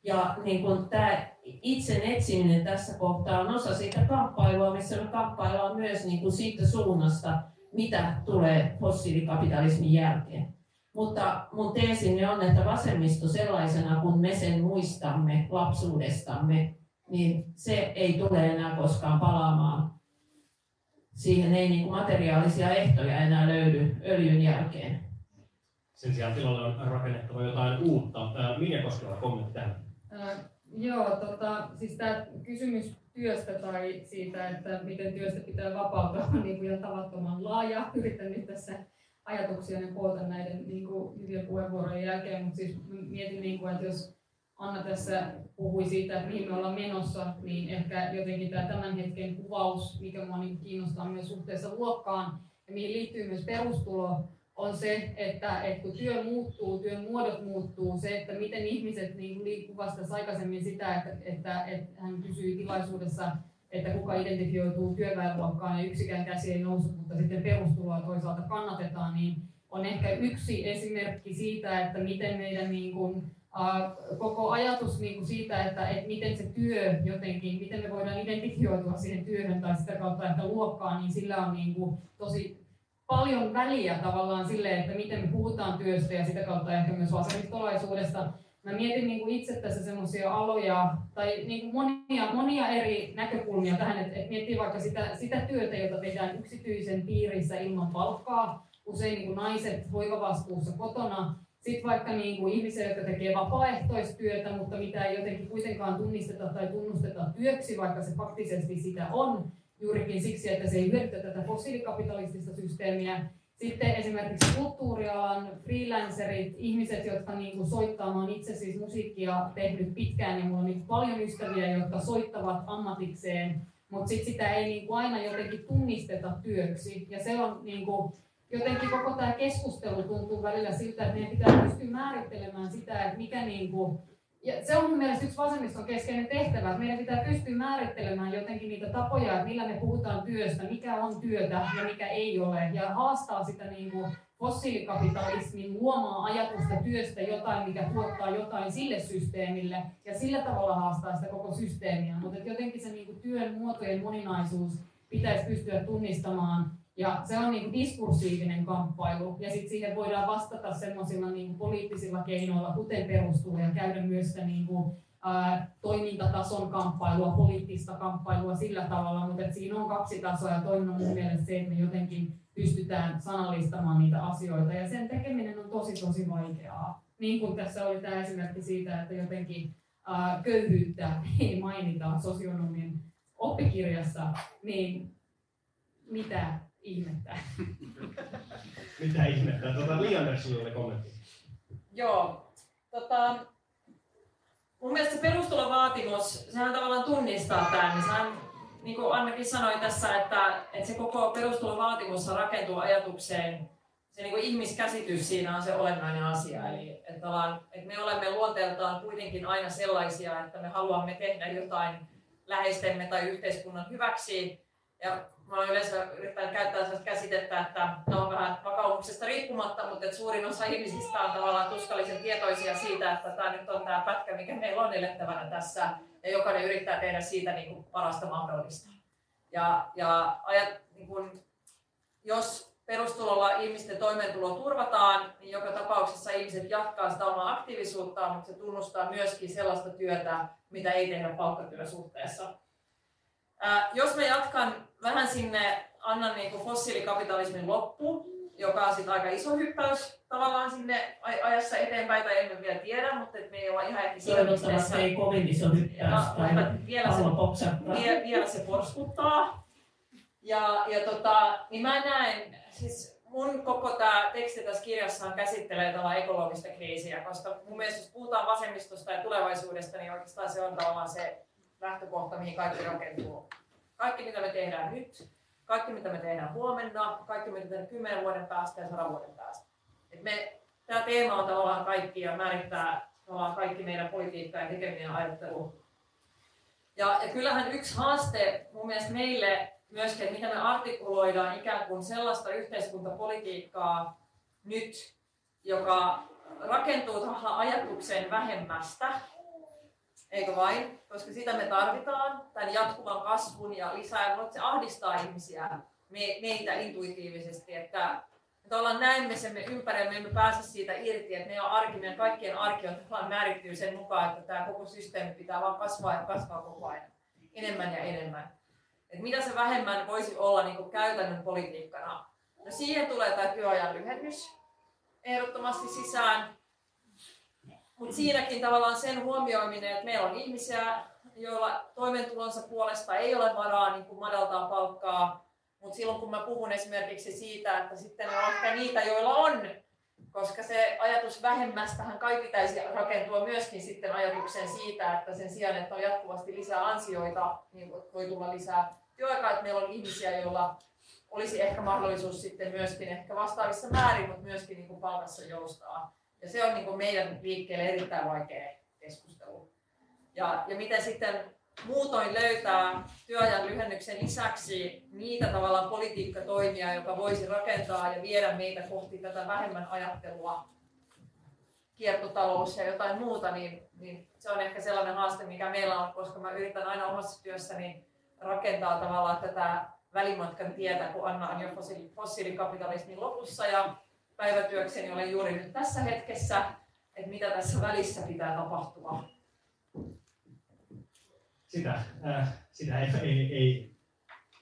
Ja niin kun tämä itsen etsiminen tässä kohtaa on osa siitä kamppailua, missä me kamppaillaan myös niin kuin siitä suunnasta, mitä tulee fossiilikapitalismin jälkeen. Mutta mun teesini on, että vasemmisto sellaisena, kun me sen muistamme lapsuudestamme, niin se ei tule enää koskaan palaamaan. Siihen ei niin materiaalisia ehtoja enää löydy öljyn jälkeen. Sen sijaan tilalle on rakennettava jotain uutta. Minä koskeva kommentti tähän. Äh, joo, tota, siis tämä kysymys työstä tai siitä, että miten työstä pitää vapautua, on niin kuin ihan tavattoman laaja. Yritän nyt tässä ajatuksia ne koota näiden niin kuin, hyvien puheenvuorojen jälkeen, mutta siis mietin, niin kuin, että jos Anna tässä puhui siitä, että mihin me ollaan menossa, niin ehkä jotenkin tämä tämän hetken kuvaus, mikä minua niin kiinnostaa myös suhteessa luokkaan ja mihin liittyy myös perustulo, on se, että, että kun työ muuttuu, työn muodot muuttuu, se, että miten ihmiset niin liikkuvat aikaisemmin sitä, että, että, että hän kysyi tilaisuudessa, että kuka identifioituu työväenluokkaan ja yksikään käsi ei nousu, mutta sitten perustuloa toisaalta kannatetaan, niin on ehkä yksi esimerkki siitä, että miten meidän niin kuin, uh, koko ajatus niin kuin siitä, että, että miten se työ jotenkin, miten me voidaan identifioitua siihen työhön tai sitä kautta, että luokkaan, niin sillä on niin kuin tosi paljon väliä tavallaan sille, että miten me puhutaan työstä ja sitä kautta ehkä myös vasemmistolaisuudesta. Mä mietin niin kuin itse tässä semmoisia aloja tai niin kuin monia, monia eri näkökulmia tähän, että, että miettii vaikka sitä, sitä työtä, jota tehdään yksityisen piirissä ilman palkkaa, usein niin kuin naiset hoivavastuussa kotona, sitten vaikka niin kuin ihmisiä, jotka tekee vapaaehtoistyötä, mutta mitä ei jotenkin kuitenkaan tunnisteta tai tunnusteta työksi, vaikka se faktisesti sitä on, juurikin siksi, että se ei hyödytä tätä fossiilikapitalistista systeemiä. Sitten esimerkiksi kulttuurialan freelancerit, ihmiset, jotka niin kuin soittaa, mä olen itse siis musiikkia tehnyt pitkään ja mulla on niin paljon ystäviä, jotka soittavat ammatikseen, mutta sit sitä ei niin kuin aina jotenkin tunnisteta työksi. Ja se on niin kuin, jotenkin koko tämä keskustelu tuntuu välillä siltä, että meidän pitää pystyä määrittelemään sitä, että mikä niin kuin, ja se on mun mielestä yksi vasemmiston keskeinen tehtävä, että meidän pitää pystyä määrittelemään jotenkin niitä tapoja, että millä me puhutaan työstä, mikä on työtä ja mikä ei ole, ja haastaa sitä niin kuin fossiilikapitalismin luomaa ajatusta työstä jotain, mikä tuottaa jotain sille systeemille, ja sillä tavalla haastaa sitä koko systeemiä. Mutta jotenkin se niin kuin työn muotojen moninaisuus pitäisi pystyä tunnistamaan ja se on niin diskursiivinen kamppailu, ja sitten siihen voidaan vastata semmoisilla niin poliittisilla keinoilla, kuten perustulo, ja käydä myös sitä niin kuin, ää, toimintatason kamppailua, poliittista kamppailua sillä tavalla, mutta siinä on kaksi tasoa, ja toinen on mun mielestä se, että me jotenkin pystytään sanallistamaan niitä asioita, ja sen tekeminen on tosi tosi vaikeaa. Niin kuin tässä oli tämä esimerkki siitä, että jotenkin ää, köyhyyttä ei mainita sosionomin oppikirjassa, niin mitä ihmettä. Mitä ihmettä? Tuota, Liander, sinulla oli kommentti. Joo. Tota, mun mielestä se perustulovaatimus, sehän tavallaan tunnistaa tämän. Sehän, niin kuin Annakin sanoi tässä, että, että se koko perustulovaatimus rakentuu ajatukseen, se niin kuin ihmiskäsitys siinä on se olennainen asia. Eli että, ollaan, että me olemme luonteeltaan kuitenkin aina sellaisia, että me haluamme tehdä jotain läheistemme tai yhteiskunnan hyväksi. Ja mä olen yleensä yrittänyt käyttää sellaista käsitettä, että ne on vähän vakaumuksesta riippumatta, mutta että suurin osa ihmisistä on tavallaan tuskallisen tietoisia siitä, että tämä nyt on tämä pätkä, mikä meillä on elettävänä tässä, ja jokainen yrittää tehdä siitä niin kuin parasta mahdollista. Ja, ja ajat, niin kuin, jos perustulolla ihmisten toimeentulo turvataan, niin joka tapauksessa ihmiset jatkaa sitä omaa aktiivisuuttaan, mutta se tunnustaa myöskin sellaista työtä, mitä ei tehdä palkkatyösuhteessa. Jos me jatkan vähän sinne, annan niin kuin fossiilikapitalismin loppu, joka on sitten aika iso hyppäys tavallaan sinne ajassa eteenpäin, tai emme vielä tiedä, mutta et me ei olla ihan ehkä siinä Toivottavasti ei kovin iso hyppäys tai vielä se, vie, vielä se porskuttaa. Ja, ja tota, niin mä näen, siis mun koko tämä teksti tässä kirjassa käsittelee tällä ekologista kriisiä, koska mun mielestä jos puhutaan vasemmistosta ja tulevaisuudesta, niin oikeastaan se on tavallaan se lähtökohta, mihin kaikki rakentuu. Kaikki, mitä me tehdään nyt, kaikki, mitä me tehdään huomenna, kaikki, mitä tehdään kymmenen vuoden päästä ja sadan vuoden päästä. Et me, tämä teema on tavallaan kaikki ja määrittää tavallaan kaikki meidän politiikka ja tekeminen ajattelu. Ja, ja kyllähän yksi haaste mun mielestä meille myöskin, miten me artikuloidaan ikään kuin sellaista yhteiskuntapolitiikkaa nyt, joka rakentuu tavallaan ajatukseen vähemmästä, eikö vain? Koska sitä me tarvitaan, tämän jatkuvan kasvun ja lisää, mutta se ahdistaa ihmisiä, me, meitä intuitiivisesti, että että ollaan näemme sen me ympärillä, me emme pääse siitä irti, että meidän arki, meidän kaikkien arki on tavallaan määrittyy sen mukaan, että tämä koko systeemi pitää vaan kasvaa ja kasvaa koko ajan, enemmän ja enemmän. Et mitä se vähemmän voisi olla niin kuin käytännön politiikkana? No siihen tulee tämä työajan lyhennys ehdottomasti sisään. Mutta siinäkin tavallaan sen huomioiminen, että meillä on ihmisiä, joilla toimeentulonsa puolesta ei ole varaa niin kuin madaltaa palkkaa, mutta silloin kun mä puhun esimerkiksi siitä, että sitten on ehkä niitä, joilla on koska se ajatus vähemmästähän kai pitäisi rakentua myöskin sitten ajatukseen siitä, että sen sijaan, että on jatkuvasti lisää ansioita, niin voi tulla lisää työaikaa, että meillä on ihmisiä, joilla olisi ehkä mahdollisuus sitten myöskin ehkä vastaavissa määrin, mutta myöskin niin kuin palkassa joustaa. Ja se on niin kuin meidän liikkeelle erittäin vaikea keskustelu. Ja, ja miten sitten muutoin löytää työajan lyhennyksen lisäksi niitä tavallaan politiikkatoimia, joka voisi rakentaa ja viedä meitä kohti tätä vähemmän ajattelua, kiertotalous ja jotain muuta, niin, niin se on ehkä sellainen haaste, mikä meillä on, koska mä yritän aina omassa työssäni rakentaa tavallaan tätä välimatkan tietä, kun Anna on jo fossiilikapitalismin lopussa ja päivätyökseni olen juuri nyt tässä hetkessä, että mitä tässä välissä pitää tapahtua sitä, äh, sitä ei, ei, ei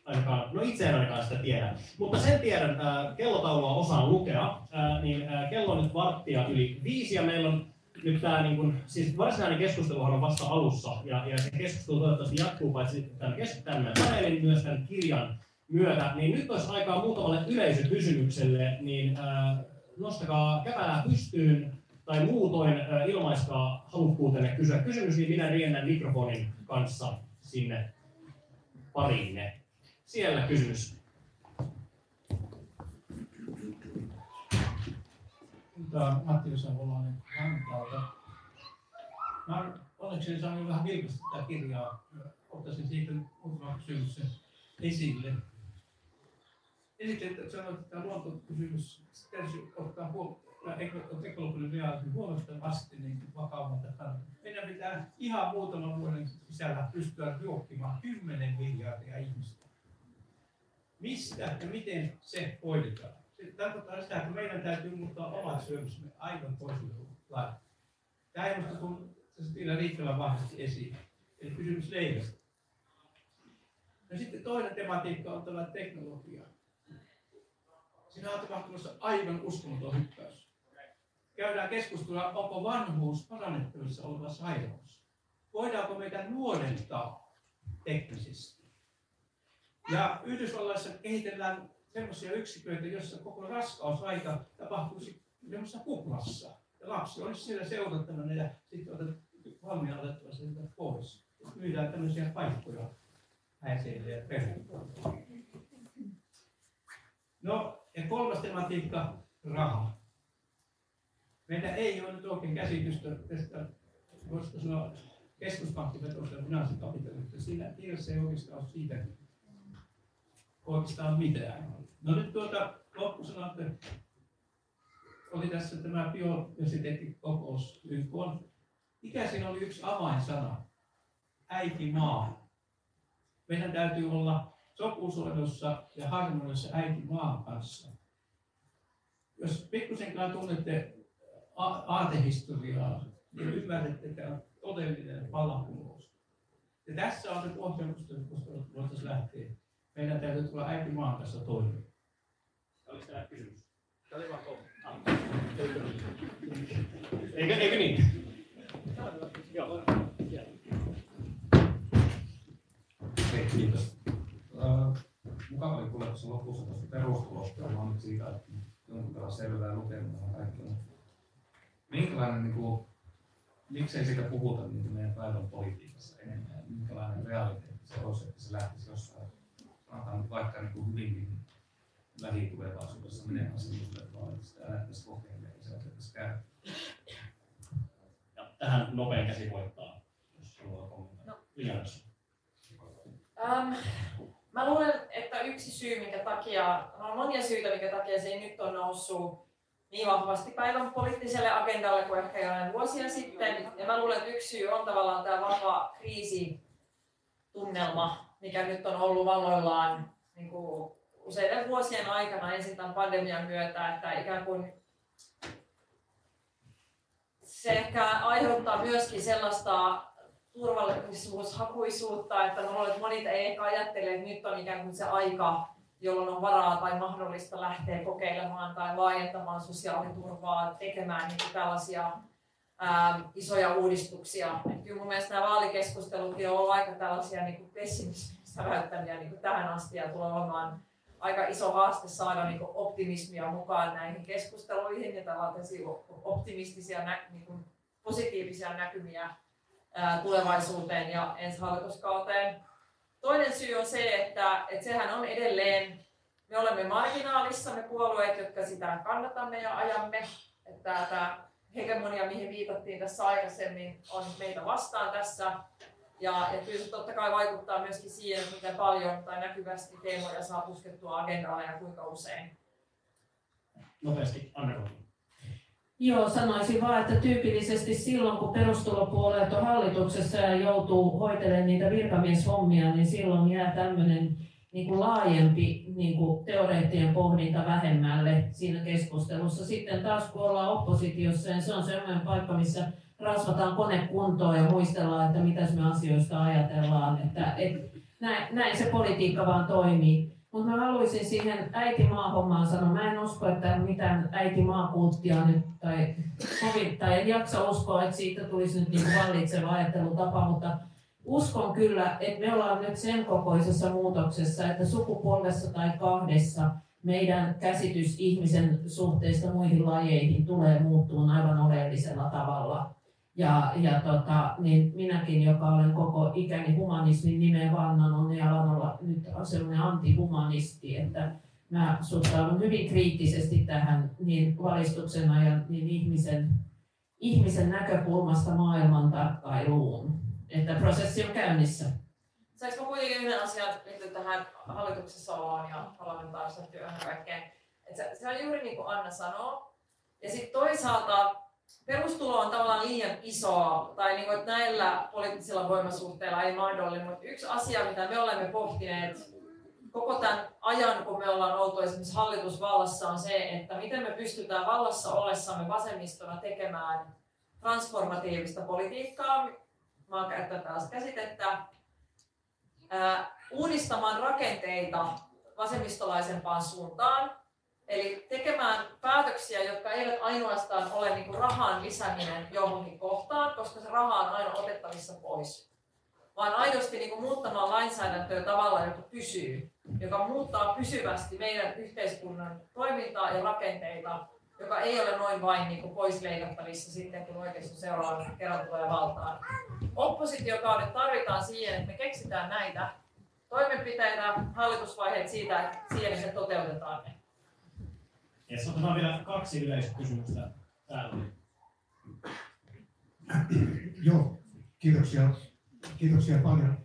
ainakaan, no itse en ainakaan sitä tiedä. Mutta sen tiedän, äh, kellotaulua osaan lukea, äh, niin äh, kello on nyt varttia yli viisi ja meillä on nyt tämä niin kun, siis varsinainen keskusteluhan on vasta alussa ja, ja se keskustelu toivottavasti jatkuu paitsi tämän, tämän paneelin myös tämän kirjan myötä, niin nyt olisi aikaa muutamalle yleisökysymykselle, niin äh, nostakaa käpälää pystyyn tai muutoin ilmaiskaa halukkuutenne kysyä kysymys, niin minä riennän mikrofonin kanssa sinne pariinne. Siellä kysymys. Tämä on Matti Savolainen Vantaalta. Mä onneksi saanut vähän vilkasta tätä kirjaa. Ottaisin siitä muutama kysymyksen esille. Ensin että sanoit, että tämä luontokysymys täytyy ottaa huomioon ekologinen realismi huomattavasti niin vakavammalta kannalta. Meidän pitää ihan muutaman vuoden sisällä pystyä ruokkimaan 10 miljardia ihmistä. Mistä ja miten se hoidetaan? Se tarkoittaa sitä, että meidän täytyy muuttaa omat syömysmme aivan toiselle. Tämä ei minusta kun vielä riittävän vahvasti esiin. Eli kysymys leivästä. No sitten toinen tematiikka on tämä teknologia. Siinä on tapahtumassa aivan uskomaton hyppäys käydään keskustelua, onko vanhuus parannettavissa oleva sairaus. Voidaanko meitä nuorentaa teknisesti? Ja Yhdysvalloissa kehitellään sellaisia yksiköitä, joissa koko raskausaika tapahtuisi semmoisessa kuplassa. Ja lapsi olisi siellä seurattavana ja sitten valmiina otettava sieltä pois. Myydään tämmöisiä paikkoja häiseille ja perheille. No, ja kolmas tematiikka, raha. Meillä ei ole nyt oikein käsitystä tästä, voisiko sanoa, keskuspankkivetoista finanssikapitalismista. Siinä tiedossa ei oikeastaan ole siitä oikeastaan mitään. No nyt tuota loppusana, että oli tässä tämä biodiversiteettikokous. Mikä siinä oli yksi avainsana? Äiti maa. Meidän täytyy olla sopusoinnussa ja harmonissa äiti maan kanssa. Jos pikkusenkaan tunnette aatehistoriaa, niin ymmärrätte, että on todellinen vallankumous. Ja tässä on nyt ohjelmusta, koska voitaisiin lähteä. Meidän täytyy tulla maan kanssa toimeen. Oliko tämä kysymys? Tämä oli vaan ah. Eikö, eikö niin? Joo. Hei, kiitos. Uh, tuossa lopussa tuosta perustulosta. Mä nyt siitä, että jonkun verran selvää lukemaan kaikki minkälainen, niin kuin, miksei siitä puhuta niin kuin meidän päivän politiikassa enemmän, minkälainen realiteetti se olisi, että se lähtisi jossain, sanotaan nyt vaikka niin kuin hyvinkin lähitulevaisuudessa menemään sellaiselle vaan, että sitä lähtisi kokeilemaan ja se otettaisiin käyttöön. Ja tähän nopein käsi voittaa, jos haluaa kommentoida. No. Um, mä luulen, että yksi syy, minkä takia, no on monia syitä, minkä takia se ei nyt on noussut niin vahvasti päivän poliittiselle agendalle kuin ehkä jonain vuosia sitten. Ja mä luulen, että yksi syy on tavallaan tämä vahva kriisitunnelma, mikä nyt on ollut valloillaan niin kuin useiden vuosien aikana ensin tämän pandemian myötä, että ikään kuin se ehkä aiheuttaa myöskin sellaista turvallisuushakuisuutta, että mä luulen, että moni ei ehkä ajattele, että nyt on ikään kuin se aika jolloin on varaa tai mahdollista lähteä kokeilemaan tai laajentamaan sosiaaliturvaa, tekemään niin tällaisia ää, isoja uudistuksia. Et kyllä mun mielestä nämä vaalikeskustelut on ollut aika tällaisia niin pessimismin säväyttämiä niin tähän asti ja tulee olemaan aika iso haaste saada niin optimismia mukaan näihin keskusteluihin ja tällaisia optimistisia, niin positiivisia näkymiä tulevaisuuteen ja ensi hallituskauteen. Toinen syy on se, että, että sehän on edelleen, me olemme marginaalissa, me puolueet, jotka sitä kannatamme ja ajamme. Että tämä hegemonia, mihin viitattiin tässä aikaisemmin, on meitä vastaan tässä. Ja, ja kyllä se totta kai vaikuttaa myöskin siihen, miten paljon tai näkyvästi teemoja saa puskettua agendalle ja kuinka usein. Nopeasti, anna Joo, sanoisin vaan, että tyypillisesti silloin, kun perustulopuolet on hallituksessa ja joutuu hoitelemaan niitä virkamieshommia, niin silloin jää tämmöinen niin kuin laajempi niin kuin teoreettinen pohdinta vähemmälle siinä keskustelussa. Sitten taas kun ollaan oppositiossa, niin se on sellainen paikka, missä rasvataan kone kuntoon ja muistellaan, että mitä me asioista ajatellaan. Että, et, näin, näin se politiikka vaan toimii. Mutta mä haluaisin siihen äitimaa-hommaan sanoa, mä en usko, että mitään äitimaakulttia nyt tai kovittaa, en jaksa uskoa, että siitä tulisi nyt niin vallitseva ajattelutapa, mutta uskon kyllä, että me ollaan nyt sen kokoisessa muutoksessa, että sukupolvessa tai kahdessa meidän käsitys ihmisen suhteesta muihin lajeihin tulee muuttumaan aivan oleellisella tavalla. Ja, ja tota, niin minäkin, joka olen koko ikäni humanismin nimeen vannannut, niin alan olla nyt sellainen antihumanisti, että mä suhtaudun hyvin kriittisesti tähän niin valistuksena ja niin ihmisen, ihmisen näkökulmasta maailman tarkkailuun. Että prosessi on käynnissä. Saanko kuitenkin yhden asian liittyen tähän hallituksessa oloon ja parlamentaariseen työhön kaikkeen? Että se, se on juuri niin kuin Anna sanoo. Ja sitten toisaalta perustulo on tavallaan liian iso, tai niin kuin, että näillä poliittisilla voimasuhteilla ei mahdollinen, mutta yksi asia, mitä me olemme pohtineet koko tämän ajan, kun me ollaan oltu esimerkiksi hallitusvallassa, on se, että miten me pystytään vallassa ollessamme vasemmistona tekemään transformatiivista politiikkaa, mä oon käyttänyt tällaista käsitettä, ää, uudistamaan rakenteita vasemmistolaisempaan suuntaan, Eli tekemään päätöksiä, jotka eivät ainoastaan ole niin kuin rahan lisääminen johonkin kohtaan, koska se raha on aina otettavissa pois. Vaan aidosti niin kuin muuttamaan lainsäädäntöä tavalla, joka pysyy, joka muuttaa pysyvästi meidän yhteiskunnan toimintaa ja rakenteita, joka ei ole noin vain niin kuin pois leikattavissa sitten, kun oikeisto seuraavan kerran tulee valtaan. Oppositiokaudet tarvitaan siihen, että me keksitään näitä toimenpiteitä, hallitusvaiheet siitä, että siihen se toteutetaan ne. Yes, otetaan vielä kaksi yleistä kysymystä täällä. Joo, kiitoksia. Kiitoksia paljon.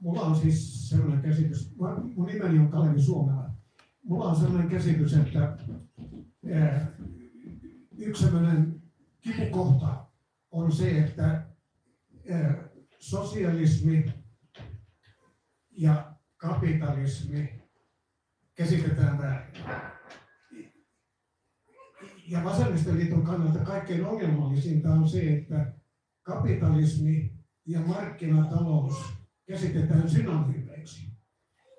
Mulla on siis sellainen käsitys, mun nimeni on Kalevi Suomela. Mulla on sellainen käsitys, että yksi sellainen kipukohta on se, että sosialismi ja kapitalismi käsitetään väärin ja vasemmistoliiton kannalta kaikkein ongelmallisinta on se, että kapitalismi ja markkinatalous käsitetään synonyymeiksi.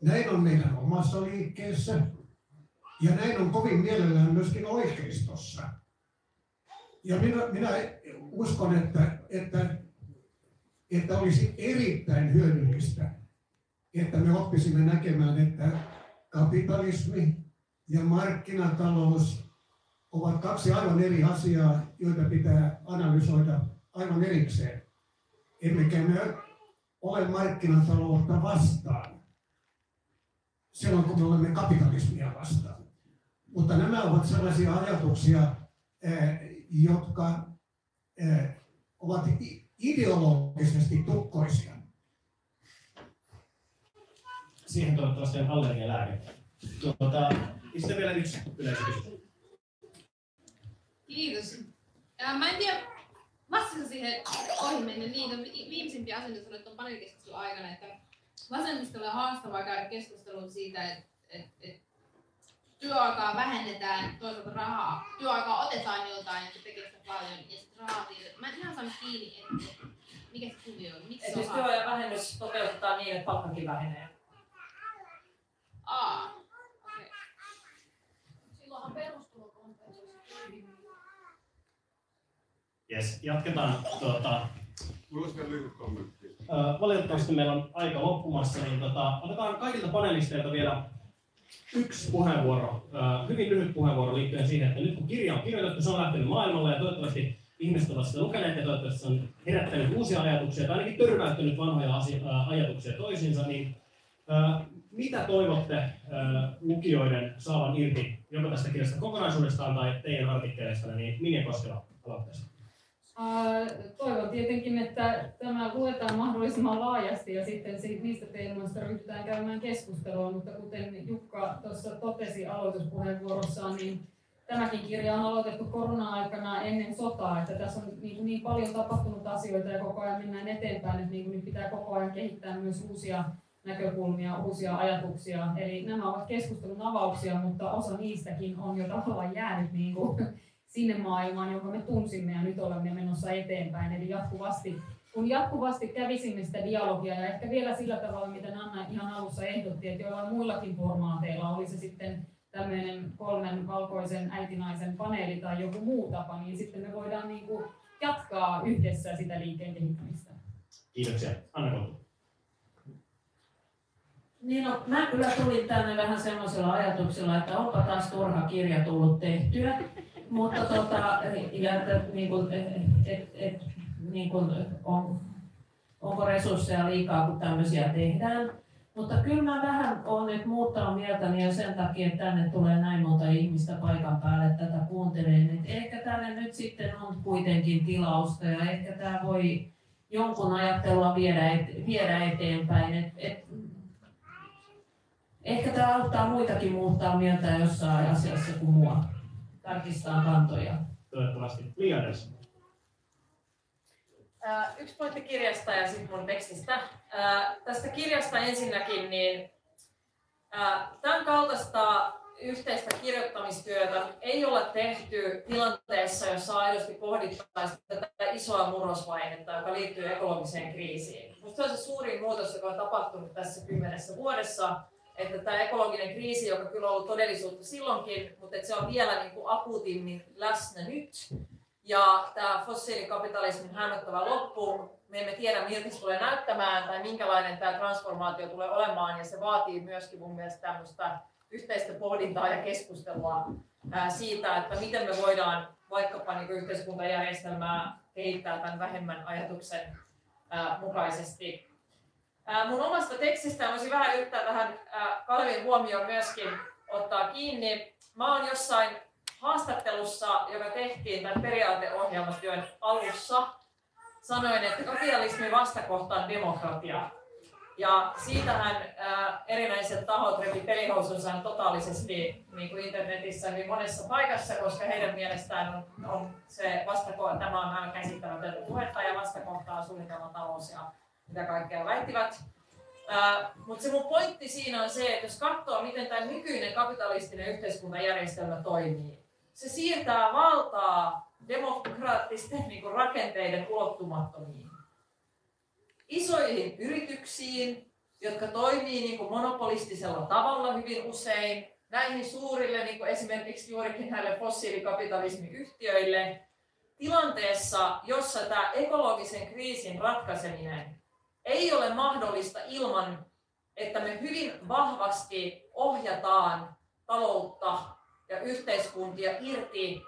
Näin on meidän omassa liikkeessä ja näin on kovin mielellään myöskin oikeistossa. Ja minä, minä uskon, että, että, että olisi erittäin hyödyllistä, että me oppisimme näkemään, että kapitalismi ja markkinatalous ovat kaksi aivan eri asiaa, joita pitää analysoida aivan erikseen. Emmekä me ole markkinataloutta vastaan silloin, kun me olemme kapitalismia vastaan. Mutta nämä ovat sellaisia ajatuksia, eh, jotka eh, ovat ideologisesti tukkoisia. Siihen toivottavasti on allergialääke. Tuota, sitten vielä yksi yleiskysymys. Kiitos. Ja mä en tiedä, vastassa siihen ohi mennä niitä viimeisimpiä asioita sanoit tuon paneelikeskustelun aikana, että vasemmistolle on haastavaa käydä keskustelua siitä, että, että, että työaikaa vähennetään, toisaalta rahaa, työaikaa otetaan joltain, että tekee sitä paljon, ja sitten rahaa siirretään. Mä en ihan saanut kiinni, että mikä se kuvio on. Miksi se on työajan vähennys toteutetaan niin, että palkkakin vähenee. Aa, Yes, jatketaan. Tuota, Mulla olisi vielä lyhyt kommentti. valitettavasti meillä on aika loppumassa, niin tota, otetaan kaikilta panelisteilta vielä yksi puheenvuoro, hyvin lyhyt puheenvuoro liittyen siihen, että nyt kun kirja on kirjoitettu, se on lähtenyt maailmalle ja toivottavasti ihmiset ovat sitä lukeneet ja toivottavasti se on herättänyt uusia ajatuksia tai ainakin törmäyttänyt vanhoja asia, ajatuksia toisiinsa, niin mitä toivotte lukijoiden saavan irti joko tästä kirjasta kokonaisuudestaan tai teidän artikkeleista, niin Minja Koskela aloitteesta. Toivon tietenkin, että tämä luetaan mahdollisimman laajasti ja sitten si- niistä teemoista ryhdytään käymään keskustelua, mutta kuten Jukka tuossa totesi aloituspuheenvuorossaan, niin tämäkin kirja on aloitettu korona-aikana ennen sotaa, että tässä on niin, niin paljon tapahtunut asioita ja koko ajan mennään eteenpäin, että niin nyt pitää koko ajan kehittää myös uusia näkökulmia, uusia ajatuksia. Eli nämä ovat keskustelun avauksia, mutta osa niistäkin on jo tavallaan jäänyt niin kuin sinne maailmaan, jonka me tunsimme ja nyt olemme menossa eteenpäin. Eli jatkuvasti, kun jatkuvasti kävisimme sitä dialogia ja ehkä vielä sillä tavalla, mitä Anna ihan alussa ehdotti, että jollain muillakin formaateilla, oli se sitten tämmöinen kolmen valkoisen äitinaisen paneeli tai joku muu tapa, niin sitten me voidaan niin kuin jatkaa yhdessä sitä liikkeen kehittämistä. Kiitoksia. Anna Kontula. Niin no, mä kyllä tulin tänne vähän semmoisella ajatuksella, että onpa taas turha kirja tullut tehtyä. Mutta tota, ja että niin kuin, et, et, niin kuin on, onko resursseja liikaa, kun tämmöisiä tehdään. Mutta kyllä mä vähän olen nyt muuttanut mieltäni jo sen takia, että tänne tulee näin monta ihmistä paikan päälle tätä kuuntelemaan. Et ehkä tälle nyt sitten on kuitenkin tilausta ja ehkä tämä voi jonkun ajattelua viedä, et, viedä eteenpäin. Et, et, ehkä tämä auttaa muitakin muuttaa mieltä jossain asiassa kuin mua. Tarkistaa kantoja. Toivottavasti. Li Andersson. Ää, Yksi pointti kirjasta ja sitten mun tekstistä. Ää, Tästä kirjasta ensinnäkin, niin ää, tämän kaltaista yhteistä kirjoittamistyötä ei ole tehty tilanteessa, jossa aidosti pohdittaisiin tätä isoa murrosvaihetta, joka liittyy ekologiseen kriisiin. Minusta se on se suurin muutos, joka on tapahtunut tässä kymmenessä vuodessa, että tämä ekologinen kriisi, joka kyllä on ollut todellisuutta silloinkin, mutta että se on vielä niin kuin akuutimmin läsnä nyt. Ja tämä fossiilikapitalismin hämmättävä loppu, me emme tiedä miltä se tulee näyttämään tai minkälainen tämä transformaatio tulee olemaan ja se vaatii myöskin mun mielestä tämmöistä yhteistä pohdintaa ja keskustelua siitä, että miten me voidaan vaikkapa niin yhteiskuntajärjestelmää kehittää tämän vähemmän ajatuksen mukaisesti. Mun omasta tekstistä voisin vähän yrittää tähän ää, Kalevin huomioon myöskin ottaa kiinni. Mä oon jossain haastattelussa, joka tehtiin tämän periaateohjelmatyön alussa, sanoin, että kapitalismin vastakohta on demokratia. Ja siitähän ää, erinäiset tahot repi pelihousunsa totaalisesti niin kuin internetissä hyvin monessa paikassa, koska heidän mielestään on, on se vastakohta, tämä on aivan käsittämätöntä puhetta ja vastakohta on suunnitelmatalous ja mitä kaikkea väittivät. Mutta se mun pointti siinä on se, että jos katsoo, miten tämä nykyinen kapitalistinen yhteiskuntajärjestelmä toimii, se siirtää valtaa demokraattisten niin kuin, rakenteiden ulottumattomiin. Isoihin yrityksiin, jotka toimii niin kuin, monopolistisella tavalla hyvin usein, näihin suurille, niin kuin esimerkiksi juurikin näille fossiilikapitalismiyhtiöille, tilanteessa, jossa tämä ekologisen kriisin ratkaiseminen ei ole mahdollista ilman, että me hyvin vahvasti ohjataan taloutta ja yhteiskuntia irti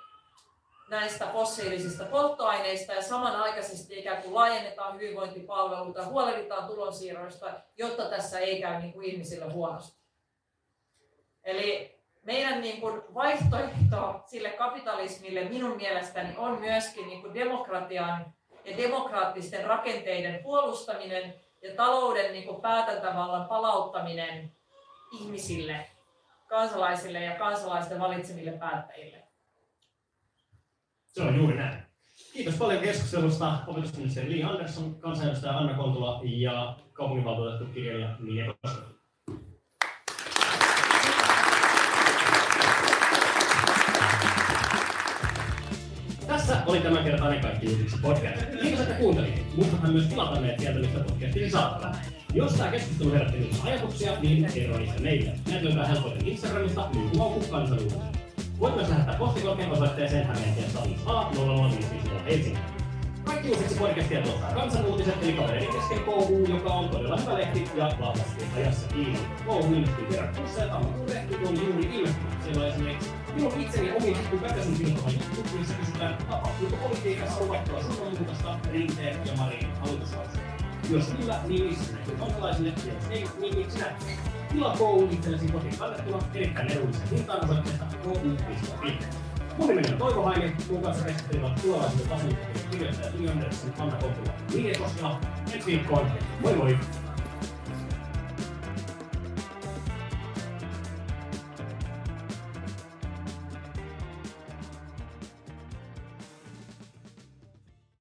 näistä fossiilisista polttoaineista ja samanaikaisesti ikään kuin laajennetaan hyvinvointipalveluita, huolehditaan tulonsiirroista, jotta tässä ei käy niin kuin ihmisille huonosti. Eli meidän niin kuin vaihtoehto sille kapitalismille minun mielestäni on myöskin niin kuin demokratian ja demokraattisten rakenteiden puolustaminen ja talouden niin päätäntävallan palauttaminen ihmisille, kansalaisille ja kansalaisten valitsemille päättäjille. Se on juuri näin. Kiitos paljon keskustelusta opetusministeri Li Andersson, kansanedustaja Anna Kontula ja kaupunginvaltuutettu kirjailija Minja. Oli tämän kertainen Kaikki uutiksi podcast. Kiitos, että kuuntelitte. Muistathan myös tilata meidät sieltä, mistä podcastin saattaa. Jos tämä keskustelu herätti minusta ajatuksia, niin kerro niistä meille. Näitä löytää helpoiten Instagramista, Lykuauku kansanuutinen. Voit myös lähettää postikorkean osoitteeseen Hämeentie 105 A 005 Helsinki. Kaikki uusiksi podcastia tuottaa Kansan uutiset, eli kavereiden kesken KU, joka on todella hyvä lehti ja vahvasti ajassa kiinni. KU ilmestyy kerran kuussa ja tammikuun lehti on juuri ilmestynyt. Siellä on esimerkiksi minun itseni omin kuin Päkäsen kirjoittama juttu, missä kysytään, tapahtuuko politiikassa luvattua suunnanmuutosta Rinteen ja Marin hallituskaudessa. Jos kyllä, niin missä näkyy kansalaisille, ja jos ei, niin miksi näkyy? Tilaa KU itsellesi kotiin kannettuna erittäin edullisen hintaan osoitteesta ku.fi. On Toivo Haini, mun kanssa keskustelivat tulevaisuuden asiantuntijat kirjoittaja Joni Andersson, Anna Kontula, Liike Koskela. Ensi viikkoon, moi moi!